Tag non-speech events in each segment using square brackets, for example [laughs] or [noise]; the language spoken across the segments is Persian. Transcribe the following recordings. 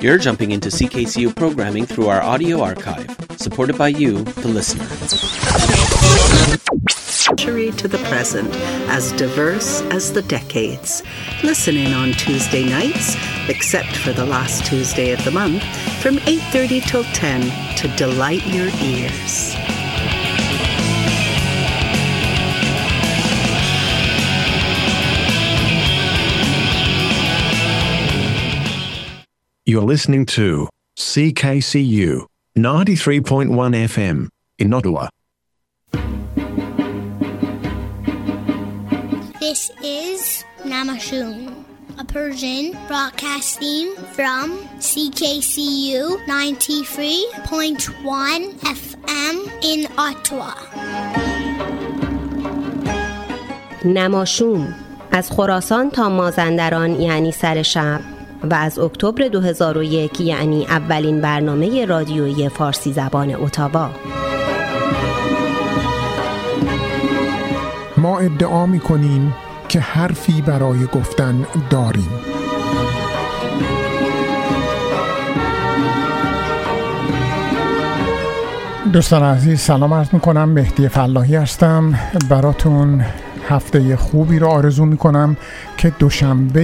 You're jumping into CKCU programming through our audio archive, supported by you, the listener. To the present, as diverse as the decades. Listen in on Tuesday nights, except for the last Tuesday of the month, from 8:30 till 10 to delight your ears. You're listening to CKCU 93.1 FM in Ottawa. This is Namashun, a Persian broadcasting from CKCU 93.1 FM in Ottawa. نماشوم از خراسان تا مازندران یعنی سر شب و از اکتبر 2001 یعنی اولین برنامه رادیویی فارسی زبان اتاوا. ما ادعا می کنیم که حرفی برای گفتن داریم. دوستان عزیز سلام عرض می کنم مهدی فلاحی هستم. براتون هفته خوبی رو آرزو می کنم که دوشنبه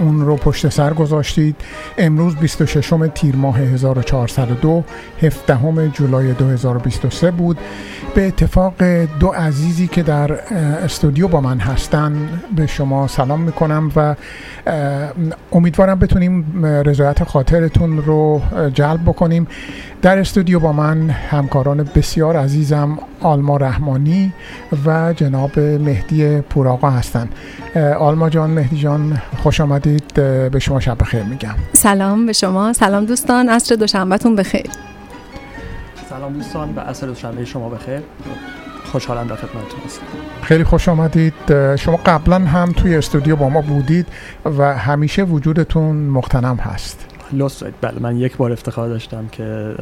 اون رو پشت سر گذاشتید. امروز 26 تیر ماه 1402 17 جولای 2023 بود. به اتفاق دو عزیزی که در استودیو با من هستن به شما سلام می‌کنم و امیدوارم بتونیم رضایت خاطرتون رو جلب بکنیم. در استودیو با من همکاران بسیار عزیزم آلما رحمانی و جناب مهدی پوراقا هستند آلما جان مهدی جان خوش آمدید. به شما شب بخیر میگم. سلام به شما. سلام دوستان عصر دوشنبهتون بخیر. سلام دوستان و عصر دوشنبه شما بخیر. خوشحالم در خدمتتون هستم. خیلی خوش آمدید. شما قبلا هم توی استودیو با ما بودید و همیشه وجودتون مختنم هست. لطف بله من یک بار افتخار داشتم که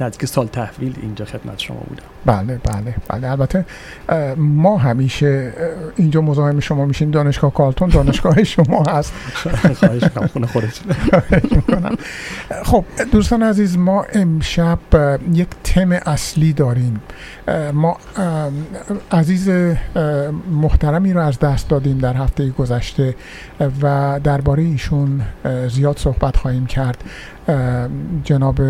نزدیک سال تحویل اینجا خدمت شما بودم. بله بله بله. البته ما همیشه اینجا مزاحم شما میشیم. دانشگاه کالتون دانشگاه [laughs] شما هست. خواهش می‌کنم خونه [laughs] خب دوستان عزیز ما امشب یک تم اصلی داریم. ما عزیز محترمی رو از دست دادیم در هفته گذشته و درباره ایشون زیاد صحبت خواهیم کرد. جناب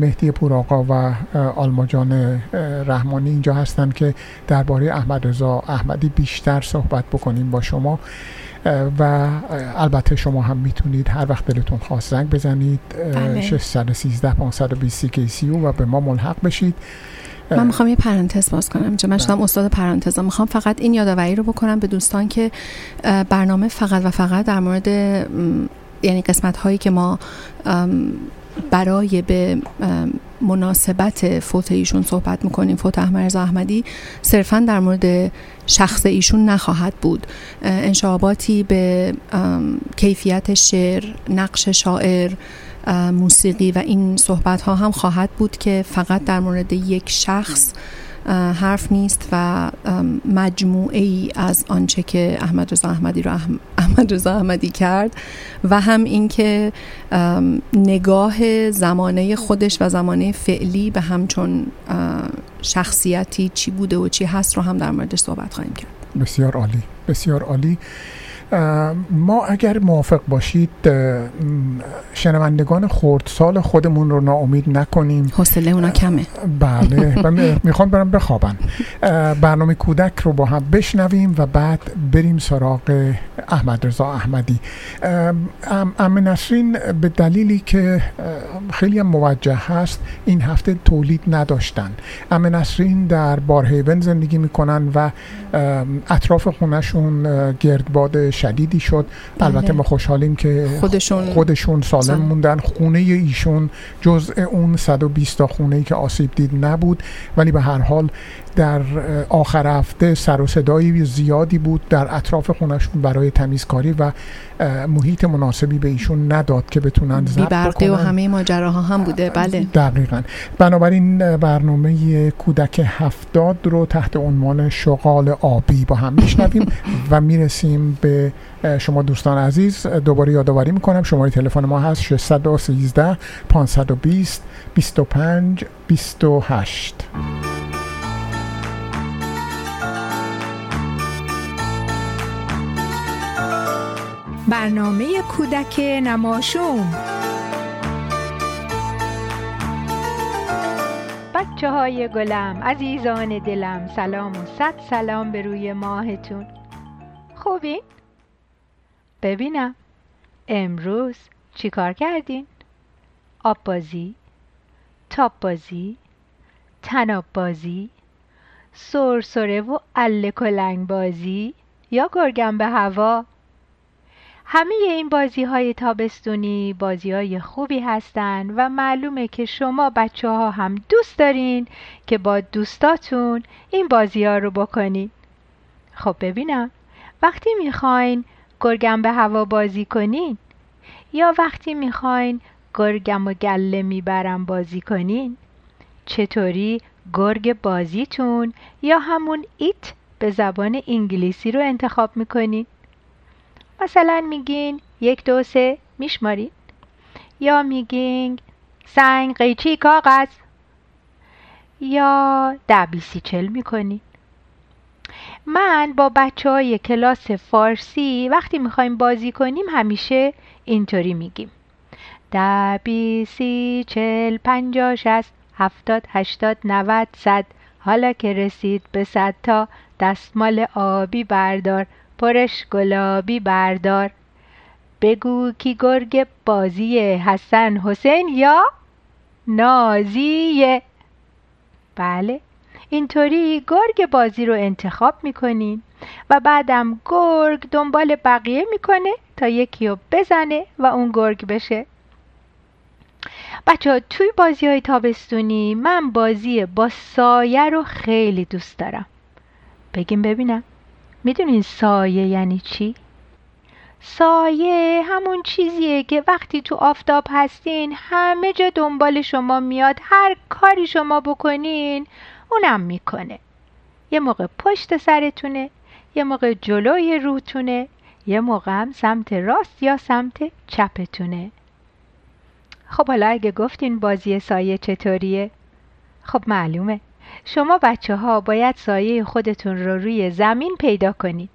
مهدی پوراقا و آلماجان رحمانی اینجا هستند که درباره احمد رضا احمدی بیشتر صحبت بکنیم با شما. و البته شما هم می‌تونید هر وقت دلتون خواست زنگ بزنید. بله. 613 520 کیسیو و به ما ملحق بشید. من می‌خوام یه پرانتز باز کنم. اینجا من شدم استاد پرانتزا می‌خوام فقط این یادآوری رو بکنم به دوستان که برنامه فقط و فقط در مورد یعنی قسمت هایی که ما برای به مناسبت فوت ایشون صحبت می‌کنیم فوت احمد رضا احمدی صرفا در مورد شخص ایشون نخواهد بود. انشاباتی به کیفیت شعر نقش شاعر موسیقی و این صحبت ها هم خواهد بود که فقط در مورد یک شخص حرف نیست و مجموعه ای از آنچه که احمد رضا احمدی رو [laughs] احمد رضا احمدی کرد و هم اینکه نگاه زمانه خودش و زمانه فعلی به همچون شخصیتی چی بوده و چی هست رو هم در موردش صحبت خواهیم کرد. بسیار عالی. بسیار عالی. ما اگر موافق باشید شنوندگان خردسال خودمون رو ناامید نکنیم. حوصله اونا کمه. بله. [laughs] و می‌خوان برم بخوابن برنامه کودک رو با هم بشنویم و بعد بریم سراغ احمد رضا احمدی. ام نسرین به دلیلی که خیلی هم موجه هست این هفته تولید نداشتن. ام نسرین در بارهیون زندگی می‌کنن و اطراف خونشون گردباد شدیدی شد. بله. البته ما خوشحالیم که خودشون, خودشون سالم موندن. خونه ایشون جزء اون 120 تا خونه ای که آسیب دید نبود. ولی به هر حال در آخر هفته سر و صدایی زیادی بود در اطراف خونشون برای تمیزکاری و محیط مناسبی به ایشون نداد که بتونن ضبط و همه ماجراها هم بوده. بله. دقیقا. بنابراین برنامه کودک هفتاد رو تحت عنوان شغال آبی با هم میشنویم و می‌رسیم به شما دوستان عزیز. دوباره یادآوری می‌کنم شماره تلفن ما هست 613 520 25 28 برنامه کودک نماشوم بچه های گلم عزیزان دلم سلام و صد سلام به روی ماهتون خوبین؟ ببینم امروز چیکار کردین؟ آب بازی؟ تاپ بازی؟ تناب بازی؟ سرسره و اله کلنگ بازی؟ یا گرگم به هوا؟ همه این بازی های تابستونی بازی های خوبی هستن و معلومه که شما بچه ها هم دوست دارین که با دوستاتون این بازی ها رو بکنین. خب ببینم وقتی می‌خواین گرگم به هوا بازی کنین یا وقتی می‌خواین گرگم و گله می‌برم بازی کنین چطوری گرگ بازیتون یا همون ایت به زبان انگلیسی رو انتخاب می‌کنین؟ مثلا میگین یک دو سه میشمارین؟ یا میگین سنگ قیچی کاغذ؟ یا ده بیسی چل می‌کنین؟ من با بچه های کلاس فارسی وقتی می‌خوایم بازی کنیم همیشه اینطوری میگیم. ده بیسی چل پنجا شست هفتاد هشتاد نوت صد. حالا که رسید به صد تا دستمال آبی بردار. پرش گلابی بردار. بگو کی گرگ بازی حسن حسین یا نازیه. بله اینطوری گرگ بازی رو انتخاب می‌کنین و بعدم گرگ دنبال بقیه می‌کنه تا یکی رو بزنه و اون گرگ بشه. بچه ها توی بازی های تابستونی من بازی با سایه رو خیلی دوست دارم. بگیم ببینم. می‌دونین سایه یعنی چی؟ سایه همون چیزیه که وقتی تو آفتاب هستین همه جا دنبال شما میاد هر کاری شما بکنین اونم می‌کنه. یه موقع پشت سرتونه یه موقع جلوی روتونه یه موقع هم سمت راست یا سمت چپتونه. خب حالا اگه گفتین بازی سایه چطوریه؟ خب معلومه. شما بچه ها باید سایه خودتون رو روی زمین پیدا کنید.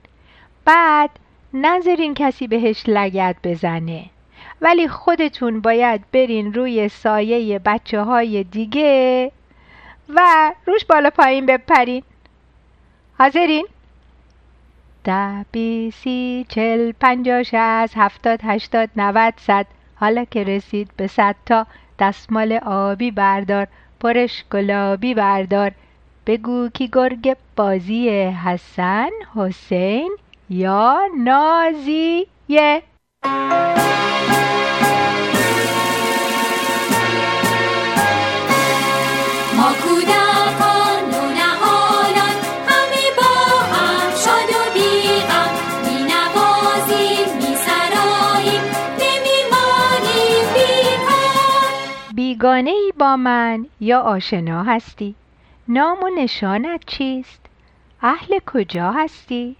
بعد نذارین کسی بهش لگت بزنه. ولی خودتون باید برین روی سایه بچه های دیگه و روش بالا پایین بپرین. حاضرین؟ ده بی سی چل پنجا شست هفتاد هشتاد نوت صد. حالا که رسید به صد تا دستمال آبی بردار. پرش گلابی بردار. بگو کی گرگ بازی حسن حسین یا نازیه. بیگانه ای با من یا آشنا هستی؟ نام و نشانت چیست؟ اهل کجا هستی؟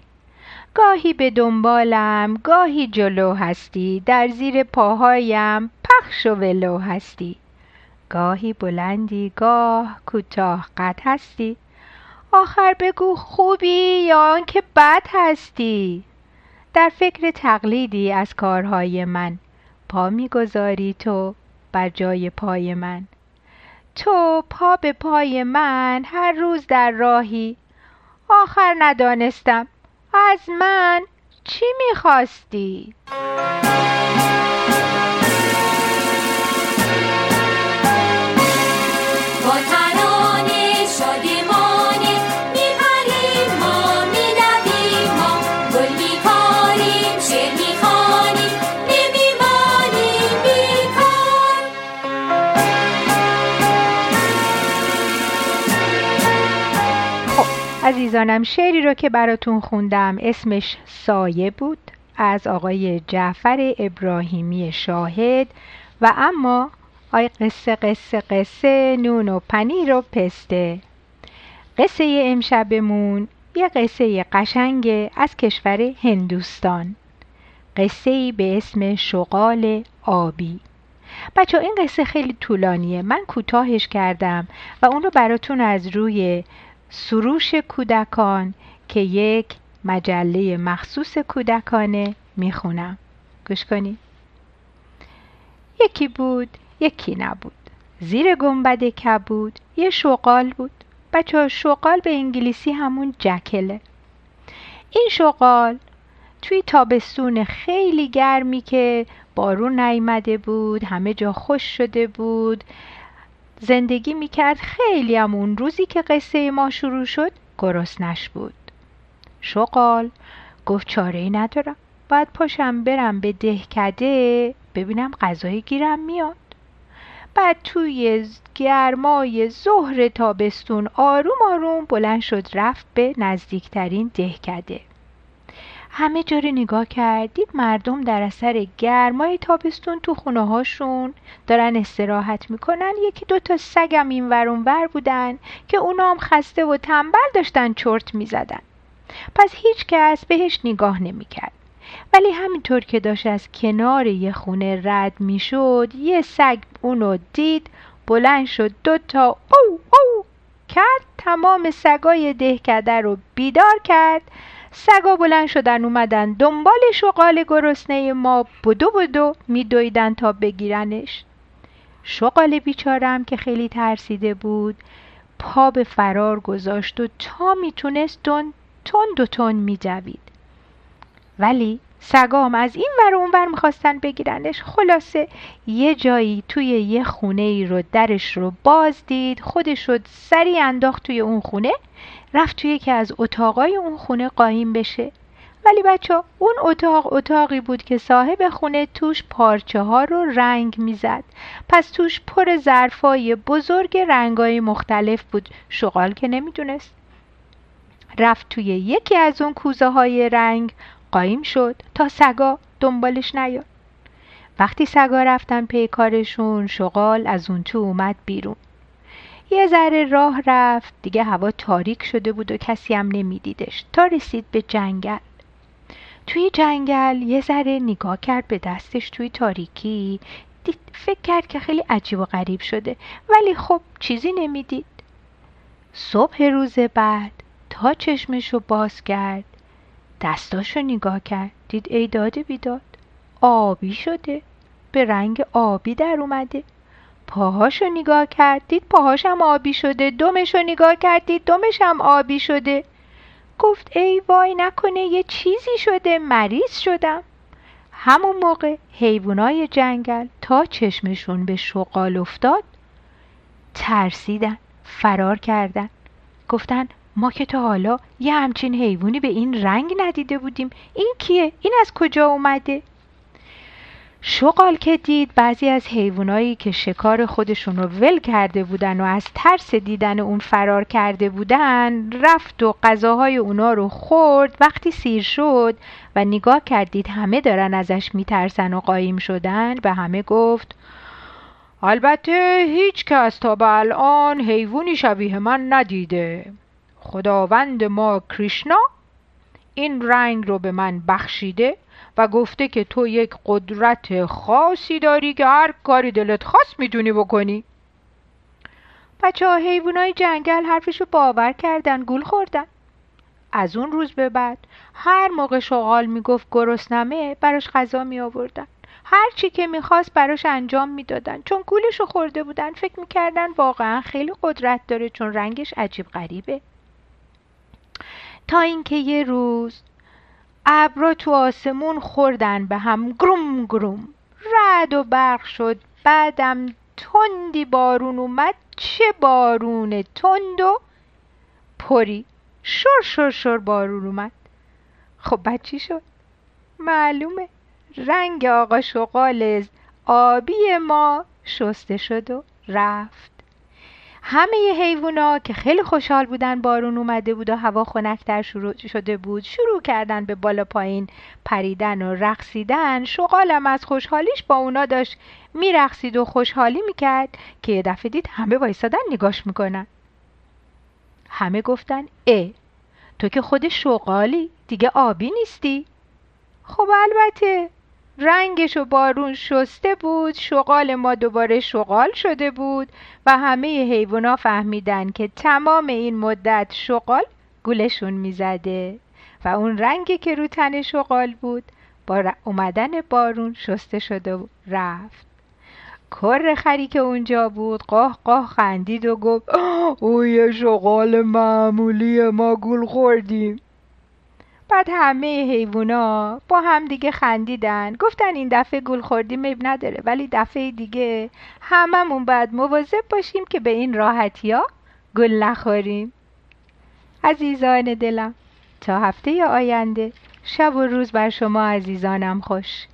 گاهی به دنبالم گاهی جلو هستی در زیر پاهایم پخش و ولو هستی. گاهی بلندی گاه کوتاه قد هستی. آخر بگو خوبی یا آنکه بد هستی. در فکر تقلیدی از کارهای من پا می‌گذاری تو. بر جای پای من تو پا به پای من هر روز در راهی آخر ندانستم از من چی می‌خواستی؟ عزیزانم شعری رو که براتون خوندم. اسمش سایه بود از آقای جعفر ابراهیمی شاهد. و اما آی قصه قصه قصه نون و پنیر و پسته. قصه امشبمون یه قصه قشنگ از کشور هندوستان. قصه به اسم شغال آبی. بچه این قصه خیلی طولانیه. من کوتاهش کردم و اون رو براتون از روی سروش کودکان که یک مجله مخصوص کودکانه می‌خونم. گوش کنی یکی بود یکی نبود. زیر گنبد کبود یه شغال بود. بچه شغال به انگلیسی همون جکله. این شغال توی تابستون خیلی گرمی که بارون نیامده بود همه جا خوش شده بود. زندگی می‌کرد. خیلی هم اون روزی که قصه ما شروع شد گرسنش بود. شغال گفت چاره ای ندارم. باید پاشم برم به دهکده ببینم غذای گیرم میاد. بعد توی گرمای ظهر تابستون آروم آروم بلند شد رفت به نزدیکترین دهکده. همه جا رو نگاه کردید مردم در اثر گرمای تابستون تو خونه هاشون دارن استراحت می‌کنن. یکی دو تا سگم این ورون ور بودن که اونا هم خسته و تنبل داشتن چرت می‌زدن. پس هیچ کس بهش نگاه نمی‌کرد. ولی همینطور که داشت از کنار یه خونه رد می‌شد یه سگ اونو دید بلند شد دو تا او او کرد تمام سگای دهکده رو بیدار کرد. سگا بلند شدن اومدن دنبال شغال گرسنه ما بدو بدو میدویدن تا بگیرنش. شغال بیچارم که خیلی ترسیده بود. پا به فرار گذاشت و تا می‌تونست دون تند و تند میجوید. ولی سگام از این ور اون ور می‌خواستن بگیرنش. خلاصه یه جایی توی یه خونه ای رو درش رو باز دید. خودش رو سری انداخت توی اون خونه رفت توی یکی از اتاقای اون خونه قایم بشه. ولی بچه اون اتاق اتاقی بود که صاحب خونه توش پارچه ها رو رنگ می‌زد. پس توش پر ظرفای بزرگ رنگای مختلف بود. شغال که نمی‌دونست. رفت توی یکی از اون کوزه های رنگ قایم شد تا سگا دنبالش نیاد. وقتی سگا رفتن پی کارشون شغال از اون تو اومد بیرون. یه ذره راه رفت. دیگه هوا تاریک شده بود و کسی هم نمیدیدش. تا رسید به جنگل. توی جنگل یه ذره نگاه کرد به دستش توی تاریکی. دید فکر کرد که خیلی عجیب و غریب شده. ولی خب چیزی نمی‌دید. صبح روز بعد تا چشمشو باز کرد. دستاشو نگاه کرد. دید ای داده بیداد. آبی شده. به رنگ آبی در اومده. پاهاشو نگاه کرد دید پاهاشم آبی شده دمشو نگاه کرد دید دمش هم آبی شده. گفت ای وای نکنه یه چیزی شده مریض شدم. همون موقع حیوانای جنگل تا چشمشون به شغال افتاد. ترسیدن فرار کردن. گفتن ما که تا حالا یه همچین حیوانی به این رنگ ندیده بودیم. این کیه؟ این از کجا اومده؟ شغال که دید بعضی از حیوانایی که شکار خودشون رو ول کرده بودن و از ترس دیدن اون فرار کرده بودن رفت و غذاهای اونا رو خورد وقتی سیر شد و نگاه کردید همه دارن ازش میترسن و قایم شدن به همه گفت البته هیچ کس تا به الان حیوانی شبیه من ندیده. خداوند ما کریشنا این رنگ رو به من بخشیده و گفته که تو یک قدرت خاصی داری که هر کاری دلت خواست می‌تونی بکنی. بچه ها حیوانای جنگل حرفشو باور کردن گول خوردن. از اون روز به بعد هر موقع شغال می‌گفت گرسنمه براش غذا می آوردن هر چی که می‌خواست براش انجام می‌دادن. چون گولشو خورده بودن فکر می‌کردن واقعا خیلی قدرت داره چون رنگش عجیب غریبه. تا اینکه یه روز ابرا تو آسمون خوردن به هم گروم گروم. رد و برق شد. بعدم تندی بارون اومد. چه بارون تند و پری. شر شر شر بارون اومد. خب بچی شد؟ معلومه. رنگ آقا شغال آبی ما شسته شد و رفت. همه حیوونا که خیلی خوشحال بودن بارون اومده بود و هوا خنکتر شروع شده بود شروع کردن به بالا پایین پریدن و رقصیدن. شغالم از خوشحالیش با اونا داشت. میرقصید و خوشحالی می‌کرد که یه دفعه دید همه وایسادن نگاش می‌کنن. همه گفتن اه تو که خود شغالی دیگه آبی نیستی. خب البته. رنگش و بارون شسته بود شغال ما دوباره شغال شده بود و همه حیوانا فهمیدن که تمام این مدت شغال گولشون می‌زده و اون رنگی که رو تن شغال بود با اومدن بارون شسته شده رفت. کر خری که اونجا بود قاه قاه خندید و گفت او یه شغال معمولی ما گول خوردیم. بعد همه حیوونا با هم دیگه خندیدن. گفتن این دفعه گول خوردیم میب نداره. ولی دفعه دیگه هممون باید مواظب باشیم که به این راحتی ها گل نخوریم. عزیزان دلم تا هفته آینده شب و روز بر شما عزیزانم خوش.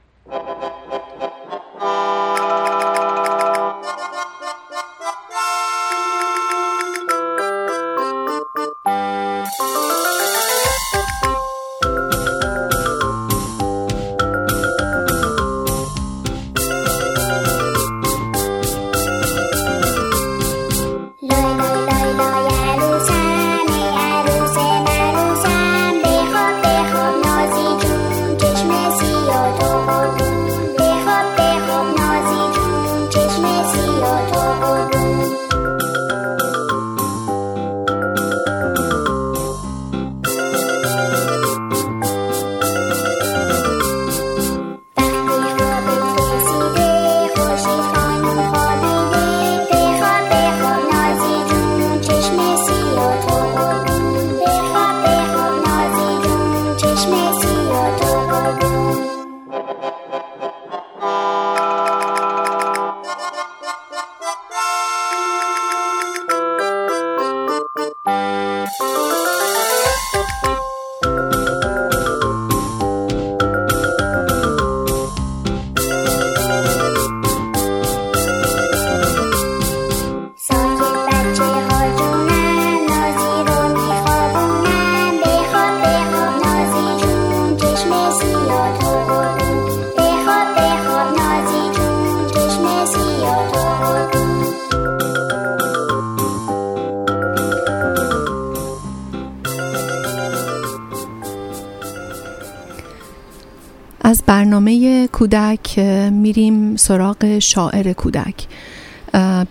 کودک میریم سراغ شاعر کودک.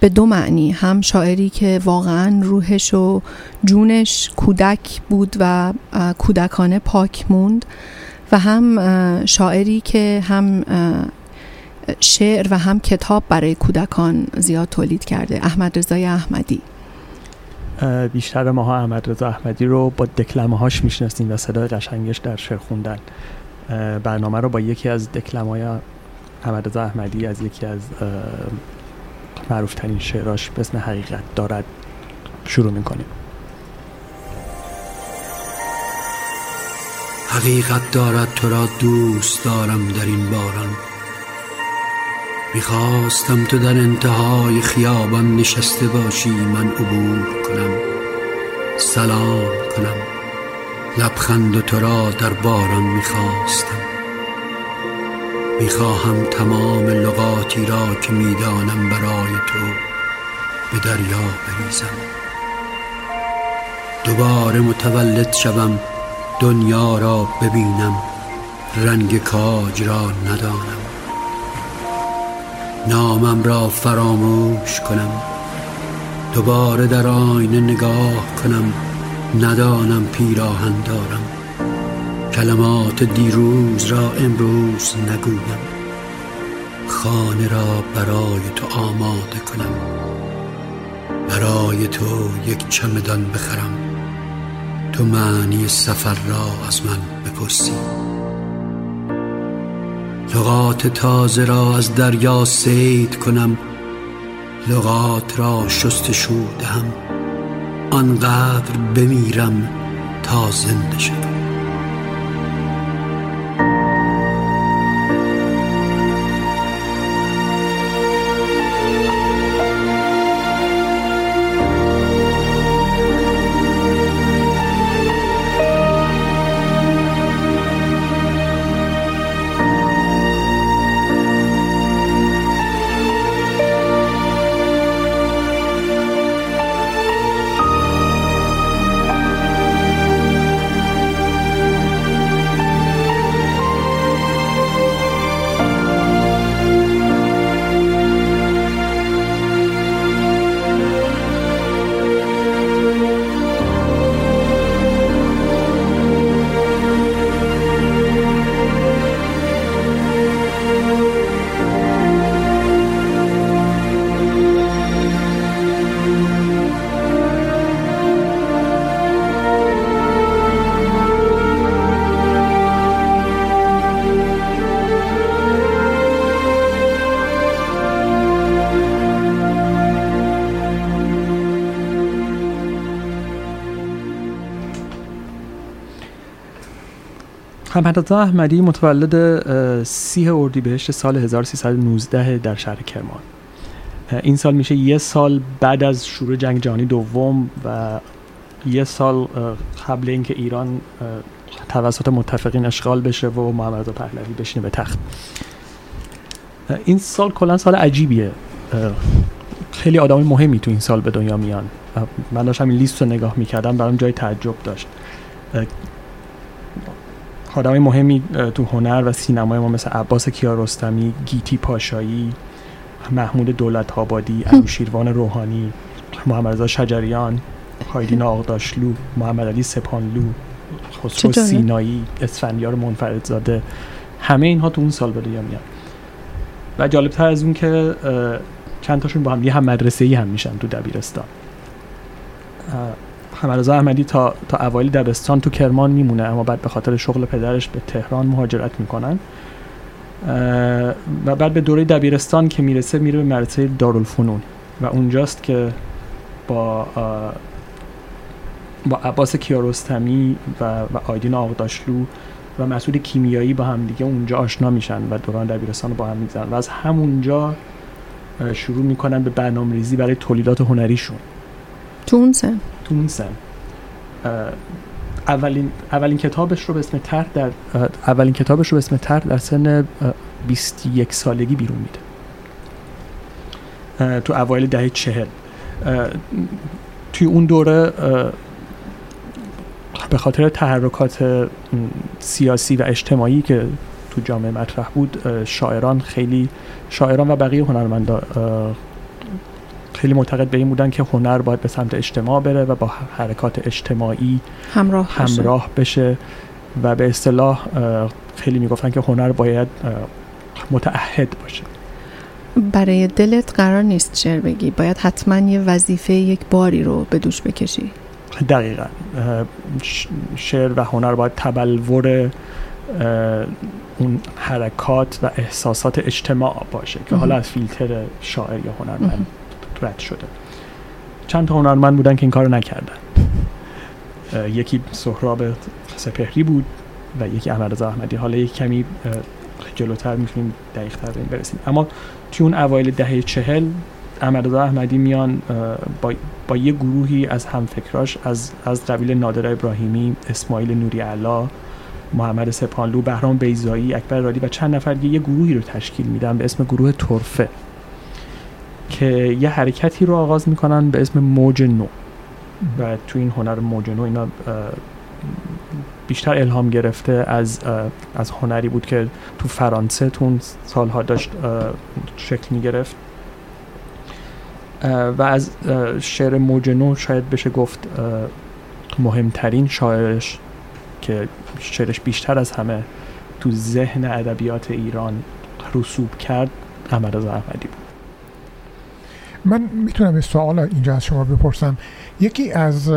به دو معنی هم شاعری که واقعا روحش و جونش کودک بود و کودکانه پاک موند و هم شاعری که هم شعر و هم کتاب برای کودکان زیاد تولید کرده احمد رضای احمدی بیشتر ماها احمد رضا احمدی رو با دکلمه هاش می‌شناسیم و صدای قشنگش در شعر خوندن. برنامه رو با یکی از دکلمای احمد رضا احمدی از یکی از معروف ترین شعراش به اسم حقیقت دارد شروع می‌کنیم. حقیقت دارد تو را دوست دارم در این باران. می‌خواستم تو در انتهای خیابان نشسته باشی من عبور کنم سلام کنم. لبخند تو را در باران می‌خواستم. می‌خواهم تمام لغاتی را که می‌دانم برای تو به دریا بریزم. دوباره متولد شوم دنیا را ببینم رنگ کاج را ندانم. نامم را فراموش کنم. دوباره در آینه نگاه کنم. ندانم پیراهن دارم. کلمات دیروز را امروز نگویم. خانه را برای تو آماده کنم. برای تو یک چمدان بخرم. تو معنی سفر را از من بپرسی. لغات تازه را از دریا سید کنم. لغات را شستشو دهم. آنقدر بمیرم تا زنده شدم محمد احمدی متولد سیه اردیبهشت سال 1319 در شهر کرمان. این سال میشه یه سال بعد از شروع جنگ جهانی دوم و یه سال قبل اینکه ایران توسط متفقین اشغال بشه و محمد رضا پهلوی بشینه به تخت. این سال کلا سال عجیبیه. خیلی آدم مهمی تو این سال به دنیا میان. من داشتم این لیست رو نگاه می‌کردم برام جای تعجب داشت. آدم مهمی تو هنر و سینمای ما مثل عباس کیارستمی گیتی پاشایی محمود دولت آبادی [laughs] انوشیروان روحانی محمد رضا شجریان هایدین [laughs] آقداشلو محمد علی سپانلو خسرو سینایی اسفندیار منفردزاده. همه اینها تو اون سال به دنیا میان. و جالبتر از اون که چند تاشون با هم یه هم مدرسه ای هم میشن تو دبیرستان. رضا احمدی تا تا اوایل دبستان تو کرمان میمونه اما بعد به خاطر شغل پدرش به تهران مهاجرت می‌کنن. و بعد به دوره دبیرستان که می‌رسه میره به مدرسه دارالفنون. و اونجاست که با با عباس کیارستمی و, و آیدین آقداشلو و مسئول کیمیایی با هم دیگه اونجا آشنا میشن و دوران دبیرستان با هم میگذرن و از همونجا شروع می‌کنن به برنامه ریزی برای تولیدات هنریشون. تو اون سن؟ تو سن. اولین اولین کتابش رو به اسم تر در اولین کتابش رو به اسم تر در سن 21 سالگی بیرون میده. تو اوایل دهه چهل. توی اون دوره به خاطر تحرکات سیاسی و اجتماعی که تو جامعه مطرح بود شاعران خیلی شاعران و بقیه هنرمندا خیلی معتقد به این بودن که هنر باید به سمت اجتماع بره و با حرکات اجتماعی همراه, همراه بشه و به اصطلاح خیلی می‌گفتن که هنر باید متعهد باشه. برای دلت قرار نیست شعر بگی. باید حتما یه وظیفه یک باری رو به دوش بکشی. دقیقا. شعر و هنر باید تبلور اون حرکات و احساسات اجتماع باشه که حالا از فیلتر شاعر یا هنرمند رد شده. چند تا هنرمند بودن که این کارو نکردن. یکی سهراب سپهری بود و یکی احمد احمدی. حالا یک کمی جلوتر می‌تونیم دقیق تر برسیم. اما توی اون اوایل دهه چهل احمد احمدی میان با, با یه گروهی از همفکراش از از قبیل نادر ابراهیمی اسماعیل نوری علا محمد سپانلو بهرام بیزایی اکبر رادی و چند نفر یه گروهی رو تشکیل میدن به اسم گروه ترفه. که یه حرکتی رو آغاز می‌کنن به اسم موج نو. و تو این هنر موج نو اینا بیشتر الهام گرفته از از هنری بود که تو فرانسه تو اون سالها داشت شکل می گرفت و از شعر موج نو شاید بشه گفت مهمترین شاعرش که شعرش بیشتر از همه تو ذهن ادبیات ایران رسوب کرد احمد احمدی بود. من می‌تونم یه سوال اینجا از شما بپرسم. یکی از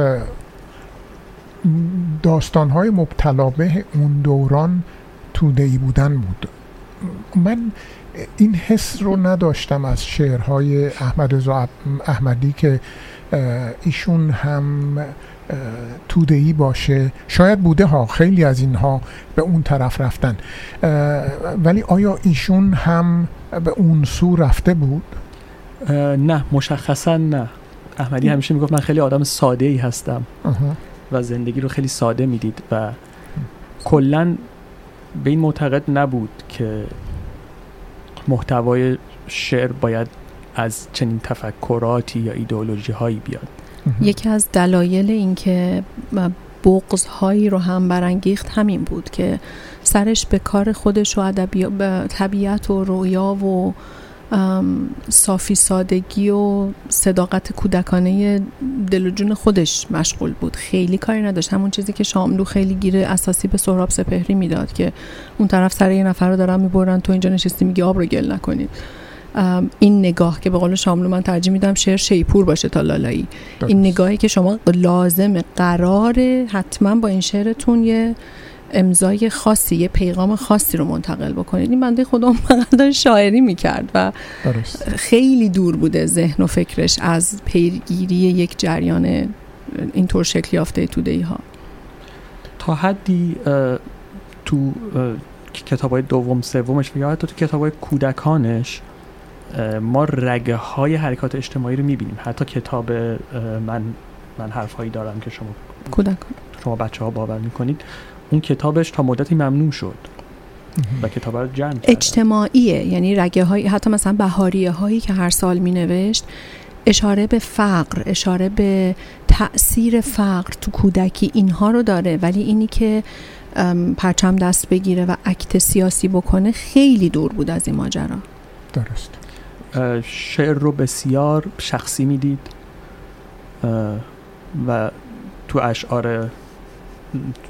داستانهای مبتلا به اون دوران تودهی بودن بود. من این حس رو نداشتم از شعرهای احمد رضا احمدی که ایشون هم تودهی باشه. شاید بوده ها خیلی از اینها به اون طرف رفتن. ولی آیا ایشون هم به اون سو رفته بود؟ نه مشخصا نه. احمدی همیشه می‌گفت من خیلی آدم ساده ای هستم و زندگی رو خیلی ساده می‌دید و کلا به این معتقد نبود که محتوای شعر باید از چنین تفکراتی یا ایدئولوژی هایی بیاد یکی از دلایل اینکه بغض هایی رو هم برانگیخت همین بود که سرش به کار خودش و ادبی طبیعت و رویا و صافی سادگی و صداقت کودکانه دل و جون خودش مشغول بود. خیلی کاری نداشت. همون چیزی که شاملو خیلی گیره اساسی به سهراب سپهری می‌داد که اون طرف سر یه نفر رو دارن می‌برن تو اینجا نشستی میگی آب رو گل نکنید این نگاه که به قول شاملو من ترجیح میدم شعر شیپور باشه تا لالایی. این نگاهی که شما لازم قراره حتما با این شعرتون یه امضای خاصی یه پیغام خاصی رو منتقل بکنید. این بنده خدا فقط شاعری می‌کرد و خیلی دور بوده ذهن و فکرش از پیگیری یک جریان اینطور شکل یافته تودهی ها تا حدی تو کتاب های دوم سومش یا حتی تو کتاب های کودکانش ما رگه های حرکات اجتماعی رو می‌بینیم. حتی کتاب من من حرف هایی دارم که شما کودکان. شما بچه ها باور می‌کنید. اون کتابش تا مدتی ممنوع شد و کتاب رو جمع اجتماعیه. یعنی رگه های حتی مثلا بهاریه هایی که هر سال می نوشت اشاره به فقر اشاره به تاثیر فقر تو کودکی اینها رو داره. ولی اینی که پرچم دست بگیره و اکت سیاسی بکنه خیلی دور بود از این ماجرا. درست. شعر رو بسیار شخصی می‌دید و تو اشعار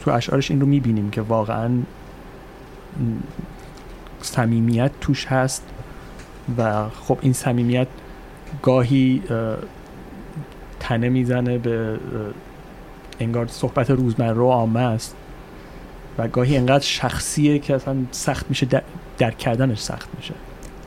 تو اشعارش این رو می‌بینیم که واقعا صمیمیت توش هست و خب این صمیمیت گاهی تنه می‌زنه به انگار صحبت روزمره و عامه است و گاهی انقدر شخصیه که اصلا سخت میشه درک کردنش سخت میشه.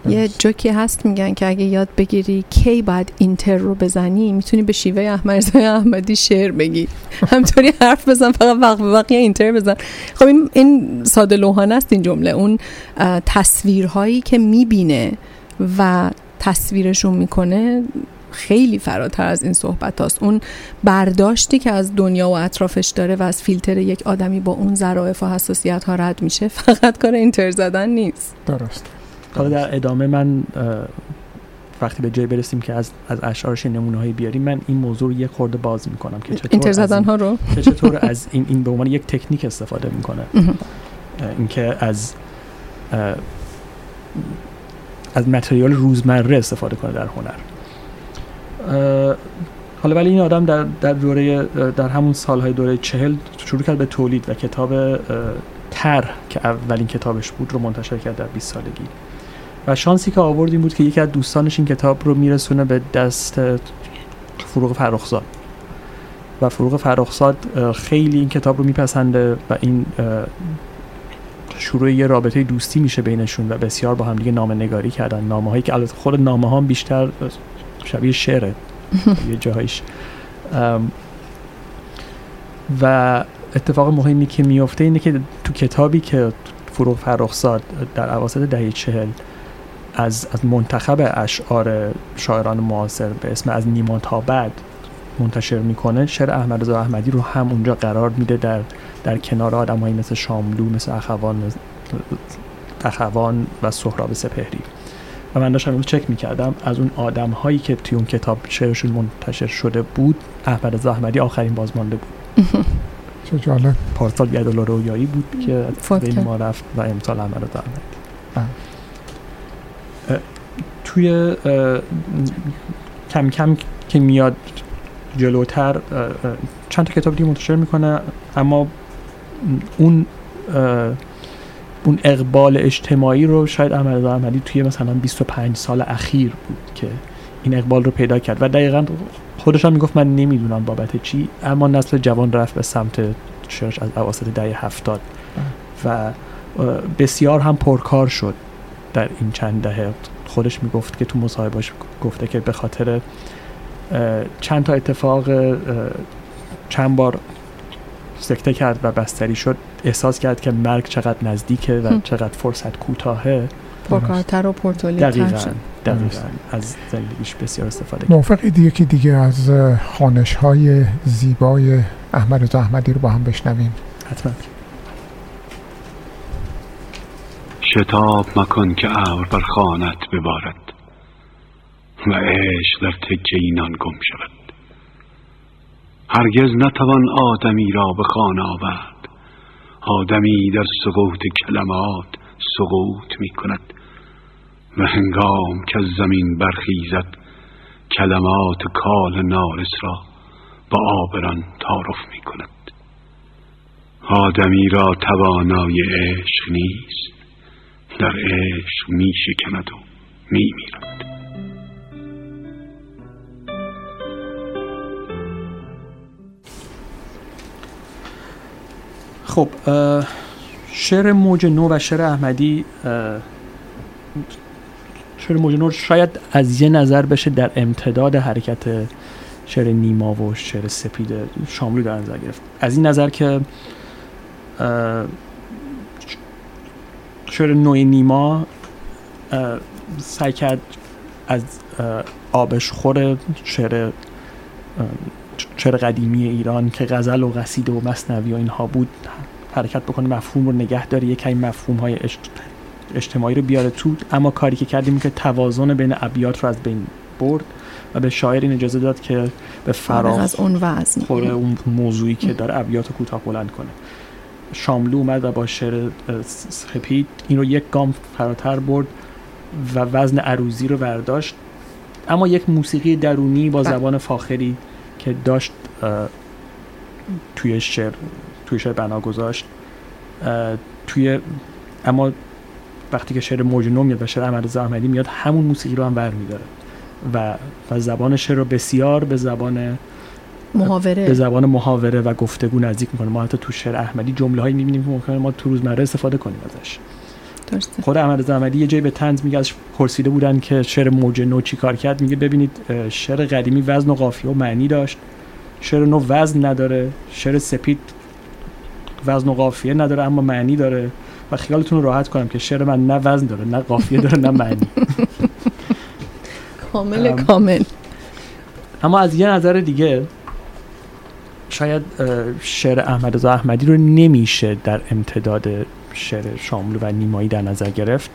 یه جوکی هست میگن که اگه یاد بگیری کی باید اینتر رو بزنی می‌تونی به شیوه احمد احمدی شعر بگی. همطوری حرف بزن فقط وقت به وقت اینتر بزن. خب این, این ساده لوحانه است این جمله. اون تصویرهایی که می‌بینه و تصویرشون می‌کنه خیلی فراتر از این صحبت هاست. اون برداشتی که از دنیا و اطرافش داره و از فیلتر یک آدمی با اون ظرافت و حساسیت ها رد میشه فقط کار اینتر زدن نیست. درست. حالا در ادامه من وقتی به جای برسیم که از از اشعارش نمونه هایی بیاریم من این موضوع رو یه خورده باز می‌کنم که چطور زدن ها رو. که چطور از این این به عنوان یک تکنیک استفاده می‌کنه. اینکه از از متریال روزمره استفاده کنه در هنر. حالا ولی این آدم در در دوره در همون سالهای دوره چهل شروع کرد به تولید و کتاب تر که اولین کتابش بود رو منتشر کرد در 20 سالگی. و شانسی که آورد این بود که یکی از دوستانش این کتاب رو میرسونه به دست فروغ فرخزاد. و فروغ فرخزاد خیلی این کتاب رو میپسنده و این شروع یه رابطه دوستی میشه بینشون و بسیار با هم دیگه نامه نگاری کردن. نامه هایی که البته خود نامه ها بیشتر شبیه شعره [laughs] یه جاهایش و اتفاق مهمی که میفته اینه که تو کتابی که فروغ فرخزاد در اواسط دهه چهل از, از منتخب اشعار شاعران معاصر به اسم از نیما تا بعد منتشر می‌کنه شعر احمد رضا احمدی رو هم اونجا قرار میده در در کنار آدمایی مثل شاملو مثل اخوان اخوان و سهراب سپهری. و من داشتم چک می‌کردم از اون آدم هایی که توی اون کتاب شعرشون منتشر شده بود احمد رضا احمدی آخرین بازمانده بود. چه جالب. پارسال گدالا رویایی بود که بین ما رفت و امسال احمد رضا احمدی توی کم کم که میاد جلوتر چند تا کتاب دیگه منتشر می‌کنه اما اون اون اقبال اجتماعی رو شاید احمد احمدی توی مثلا 25 سال اخیر بود که این اقبال رو پیدا کرد. و دقیقا خودش هم می‌گفت من نمی‌دونم بابت چی اما نسل جوان رفت به سمت شرش از اواسط دهه هفتاد. و بسیار هم پرکار شد. در این چند دهه خودش می‌گفت که تو مصاحبهاش گفته که به خاطر چند تا اتفاق چند بار سکته کرد و بستری شد احساس کرد که مرگ چقدر نزدیکه و چقدر فرصت کوتاهه. پرکارتر و پرتولی دقیقا, دقیقا. از زندگیش بسیار استفاده کرد. موافقید یکی دیگه از خانش های زیبای احمد احمدی رو با هم بشنویم. حتما. شتاب مکن که ابر بر خانت ببارد و عشق در تکه اینان گم شود. هرگز نتوان آدمی را به خانه آورد. آدمی در سقوط کلمات سقوط می کند و هنگام که زمین برخیزد کلمات کال نارس را با آبران تعارف می کند. آدمی را توانای عشق نیست. در عشق می شکند و می میرد. خب شعر موج نو و شعر احمدی شعر موج نو شاید از یه نظر بشه در امتداد حرکت شعر نیما و شعر سپید شاملو در نظر گرفت. از این نظر که شعر نوع نیما سعی کرد از آبش خور شعر شعر قدیمی ایران که غزل و قصیده و مصنوی و اینها بود حرکت بکنه مفهوم رو نگه داره یک مفهوم های اجتماعی رو بیاره تو. اما کاری که کردیم که توازن بین ابیات رو از بین برد و به شاعر این اجازه داد که به فراغ از اون وزن. خوره اون موضوعی که داره ابیات رو کوتاه بلند کنه. شاملو اومد و با شعر سپید این رو یک گام فراتر برد و وزن عروزی رو برداشت. اما یک موسیقی درونی با بله. زبان فاخری که داشت توی شعر توی شعر بنا گذاشت. توی اما وقتی که شعر موجنو میاد و شعر احمد زحمدی میاد همون موسیقی رو هم میداره. و و زبان شعر رو بسیار به زبان محاوره. به زبان محاوره و گفتگو نزدیک می‌کنه. ما حتی تو شعر احمدی جمله هایی می‌بینیم که ممکنه ما تو روزمره استفاده کنیم ازش. درسته. خود احمد زحمدی یه جایی به تنز میگه ازش پرسیده بودن که شعر موج نو چی کار کرد. میگه ببینید شعر قدیمی وزن و قافیه و معنی داشت. شعر نو وزن نداره. شعر سپید وزن و قافیه نداره اما معنی داره. و خیالتون رو راحت کنم که شعر من نه وزن داره نه قافیه داره نه معنی. [laughs] کامل کامل. اما از یه نظر دیگه شاید شعر احمد احمدی رو نمیشه در امتداد شعر شاملو و نیمایی در نظر گرفت.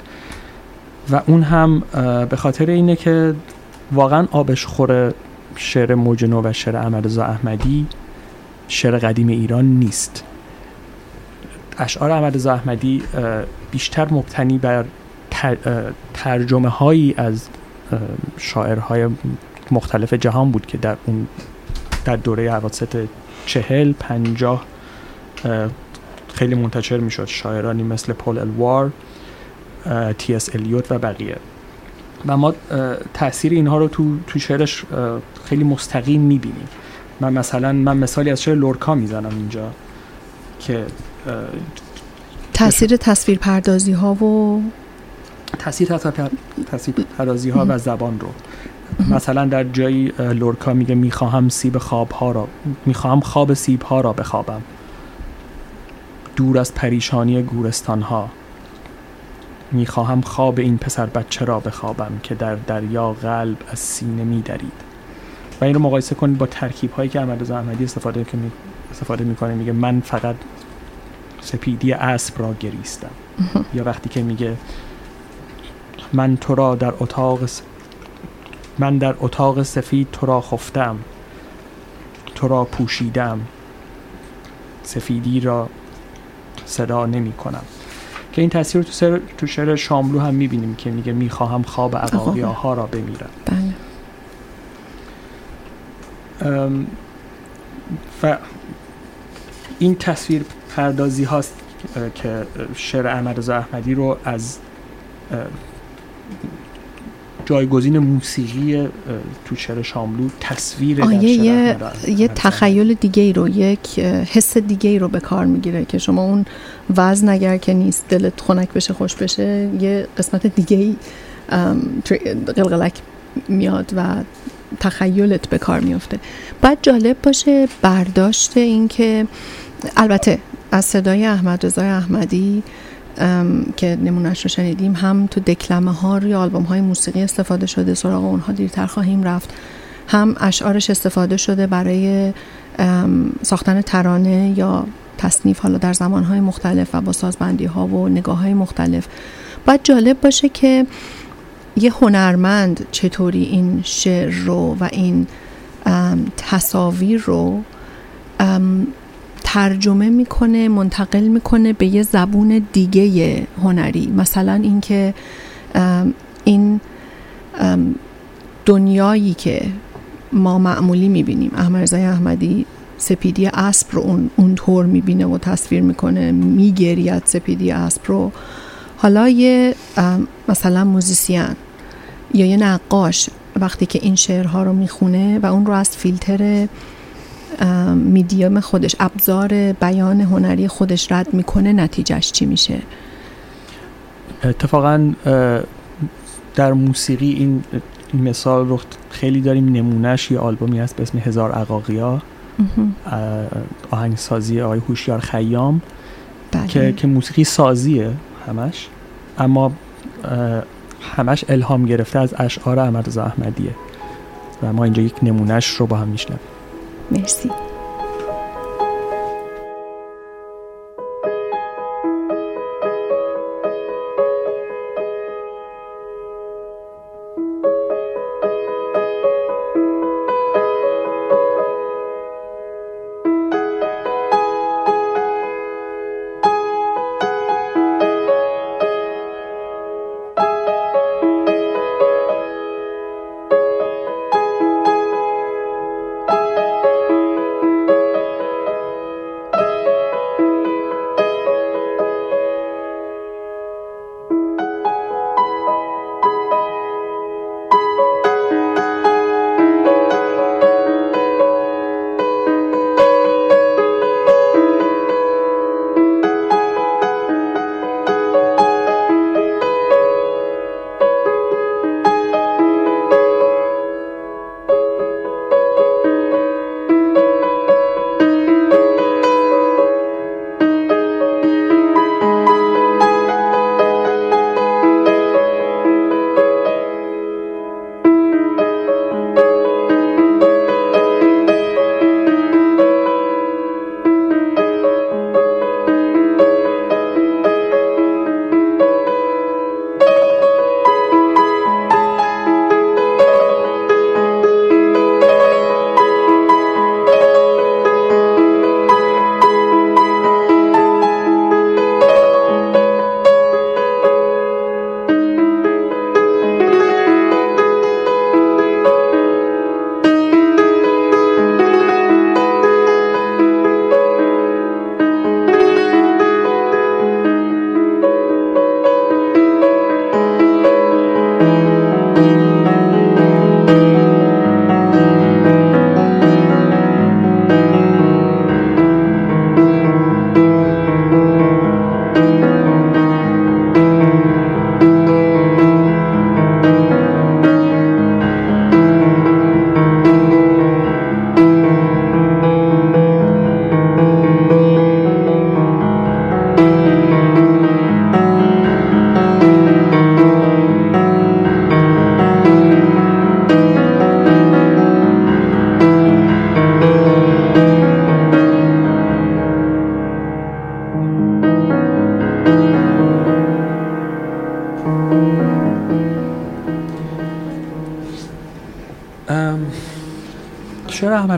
و اون هم به خاطر اینه که واقعا آبش خور شعر موجنو و شعر احمد احمدی شعر قدیم ایران نیست. اشعار احمد احمدی بیشتر مبتنی بر ترجمه هایی از شاعرهای مختلف جهان بود که در اون در دوره حواسط چهل پنجاه خیلی منتشر می‌شد. شاعرانی مثل پول الوار تی اس الیوت و بقیه. و ما تاثیر اینها رو تو تو شعرش خیلی مستقیم می‌بینیم. من مثلا من مثالی از شعر لورکا می‌زنم اینجا که تاثیر تصویر پردازی ها و تاثیر تصویر پردازی ها و زبان رو. مثلا در جایی لورکا میگه می‌خواهم سیب خواب ها را می‌خواهم خواب سیب ها را بخوابم. دور از پریشانی گورستان ها می‌خواهم خواب این پسر بچه را بخوابم که در دریا قلب از سینه میدرید. و این رو مقایسه کنید با ترکیب هایی که احمد احمدی استفاده که می... استفاده می‌کنه. میگه من فقط سپیدی اسب را گریستم. یا وقتی که میگه من تو را در اتاق من در اتاق سفید تو را خفتم تو را پوشیدم. سفیدی را صدا نمی کنم. که این رو تو, سر، تو شعر شاملو هم می‌بینیم که میگه می‌خواهم خواب عقاقی ها را بمیرم بله. و این تصویر پردازی هاست که شعر احمد رضا احمدی رو از جایگزین موسیقی تو شعر شاملو تصویر آیه یه, یه تخیل دیگه ای رو یک حس دیگه ای رو به کار می‌گیره که شما اون وزن اگر که نیست دلت خنک بشه خوش بشه یه قسمت دیگه ای قلقلک میاد و تخیلت به کار میفته بعد جالب باشه برداشت این که البته از صدای احمد رضای احمدی که نمونهش رو شنیدیم هم تو دکلمه ها روی آلبوم های موسیقی استفاده شده سراغ اونها دیرتر خواهیم رفت. هم اشعارش استفاده شده برای ساختن ترانه یا تصنیف حالا در های مختلف و با سازبندی ها و نگاه های مختلف. باید جالب باشه که یه هنرمند چطوری این شعر رو و این تصاویر رو ترجمه می‌کنه منتقل می‌کنه به یه زبون دیگه هنری. مثلا اینکه این دنیایی که ما معمولی می‌بینیم احمد احمدی سپیدی اسب رو اون اونطور می‌بینه و تصویر می‌کنه میگرید سپیدی اسب رو. حالا یه مثلا موزیسین یا یه نقاش وقتی که این شعرها رو می‌خونه و اون رو از فیلتر میدیوم خودش ابزار بیان هنری خودش رد می‌کنه نتیجهش چی میشه؟ اتفاقا در موسیقی این مثال رو خیلی داریم. نمونهش یه آلبومی هست به اسم هزار عقاقیا. آهنگسازی آقای هوشیار خیام. بله. که, که موسیقی سازیه همش. اما همش الهام گرفته از اشعار احمد احمدیه و ما اینجا یک نمونهش رو با هم میشنویم. مرسی.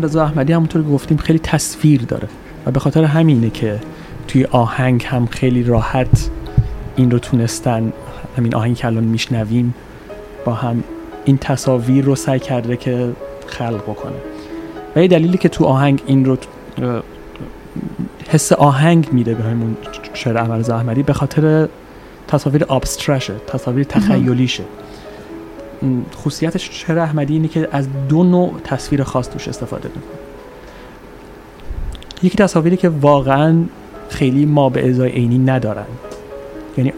رضا احمدی همونطور که گفتیم خیلی تصویر داره. و به خاطر همینه که توی آهنگ هم خیلی راحت این رو تونستن همین آهنگ که الان میشنویم با هم این تصاویر رو سعی کرده که خلق بکنه. و یه دلیلی که تو آهنگ این رو حس آهنگ میده به همون شعر احمد رضا احمدی به خاطر تصاویر ابسترشه تصاویر تخیلیشه. خصوصیت شعر احمدی اینه که از دو نوع تصویر خاص توش استفاده می‌کنه. یکی تصاویری که واقعا خیلی ما به ازای عینی ندارن. یعنی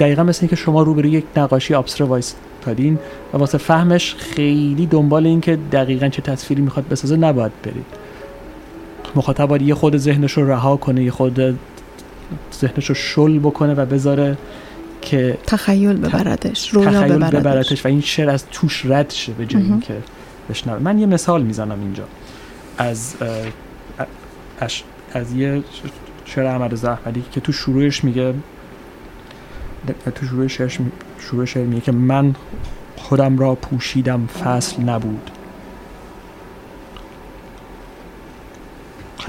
دقیقا مثل اینکه شما روبروی یک نقاشی ابستر وایستادین و واسه فهمش خیلی دنبال این که دقیقا چه تصویری می‌خواد بسازه نباید برید. مخاطب باید یه خود ذهنش رو رها کنه یه خود ذهنش رو شل بکنه و بذاره که تخیل ببردش رویا تخیل ببردش. و این شعر از توش رد شه به جایی که بشنوه. من یه مثال می‌زنم اینجا. از از, از یه شعر احمد زحمدی که تو شروعش میگه تو شروع شعر شروع شعر میگه که من خودم را پوشیدم فصل نبود.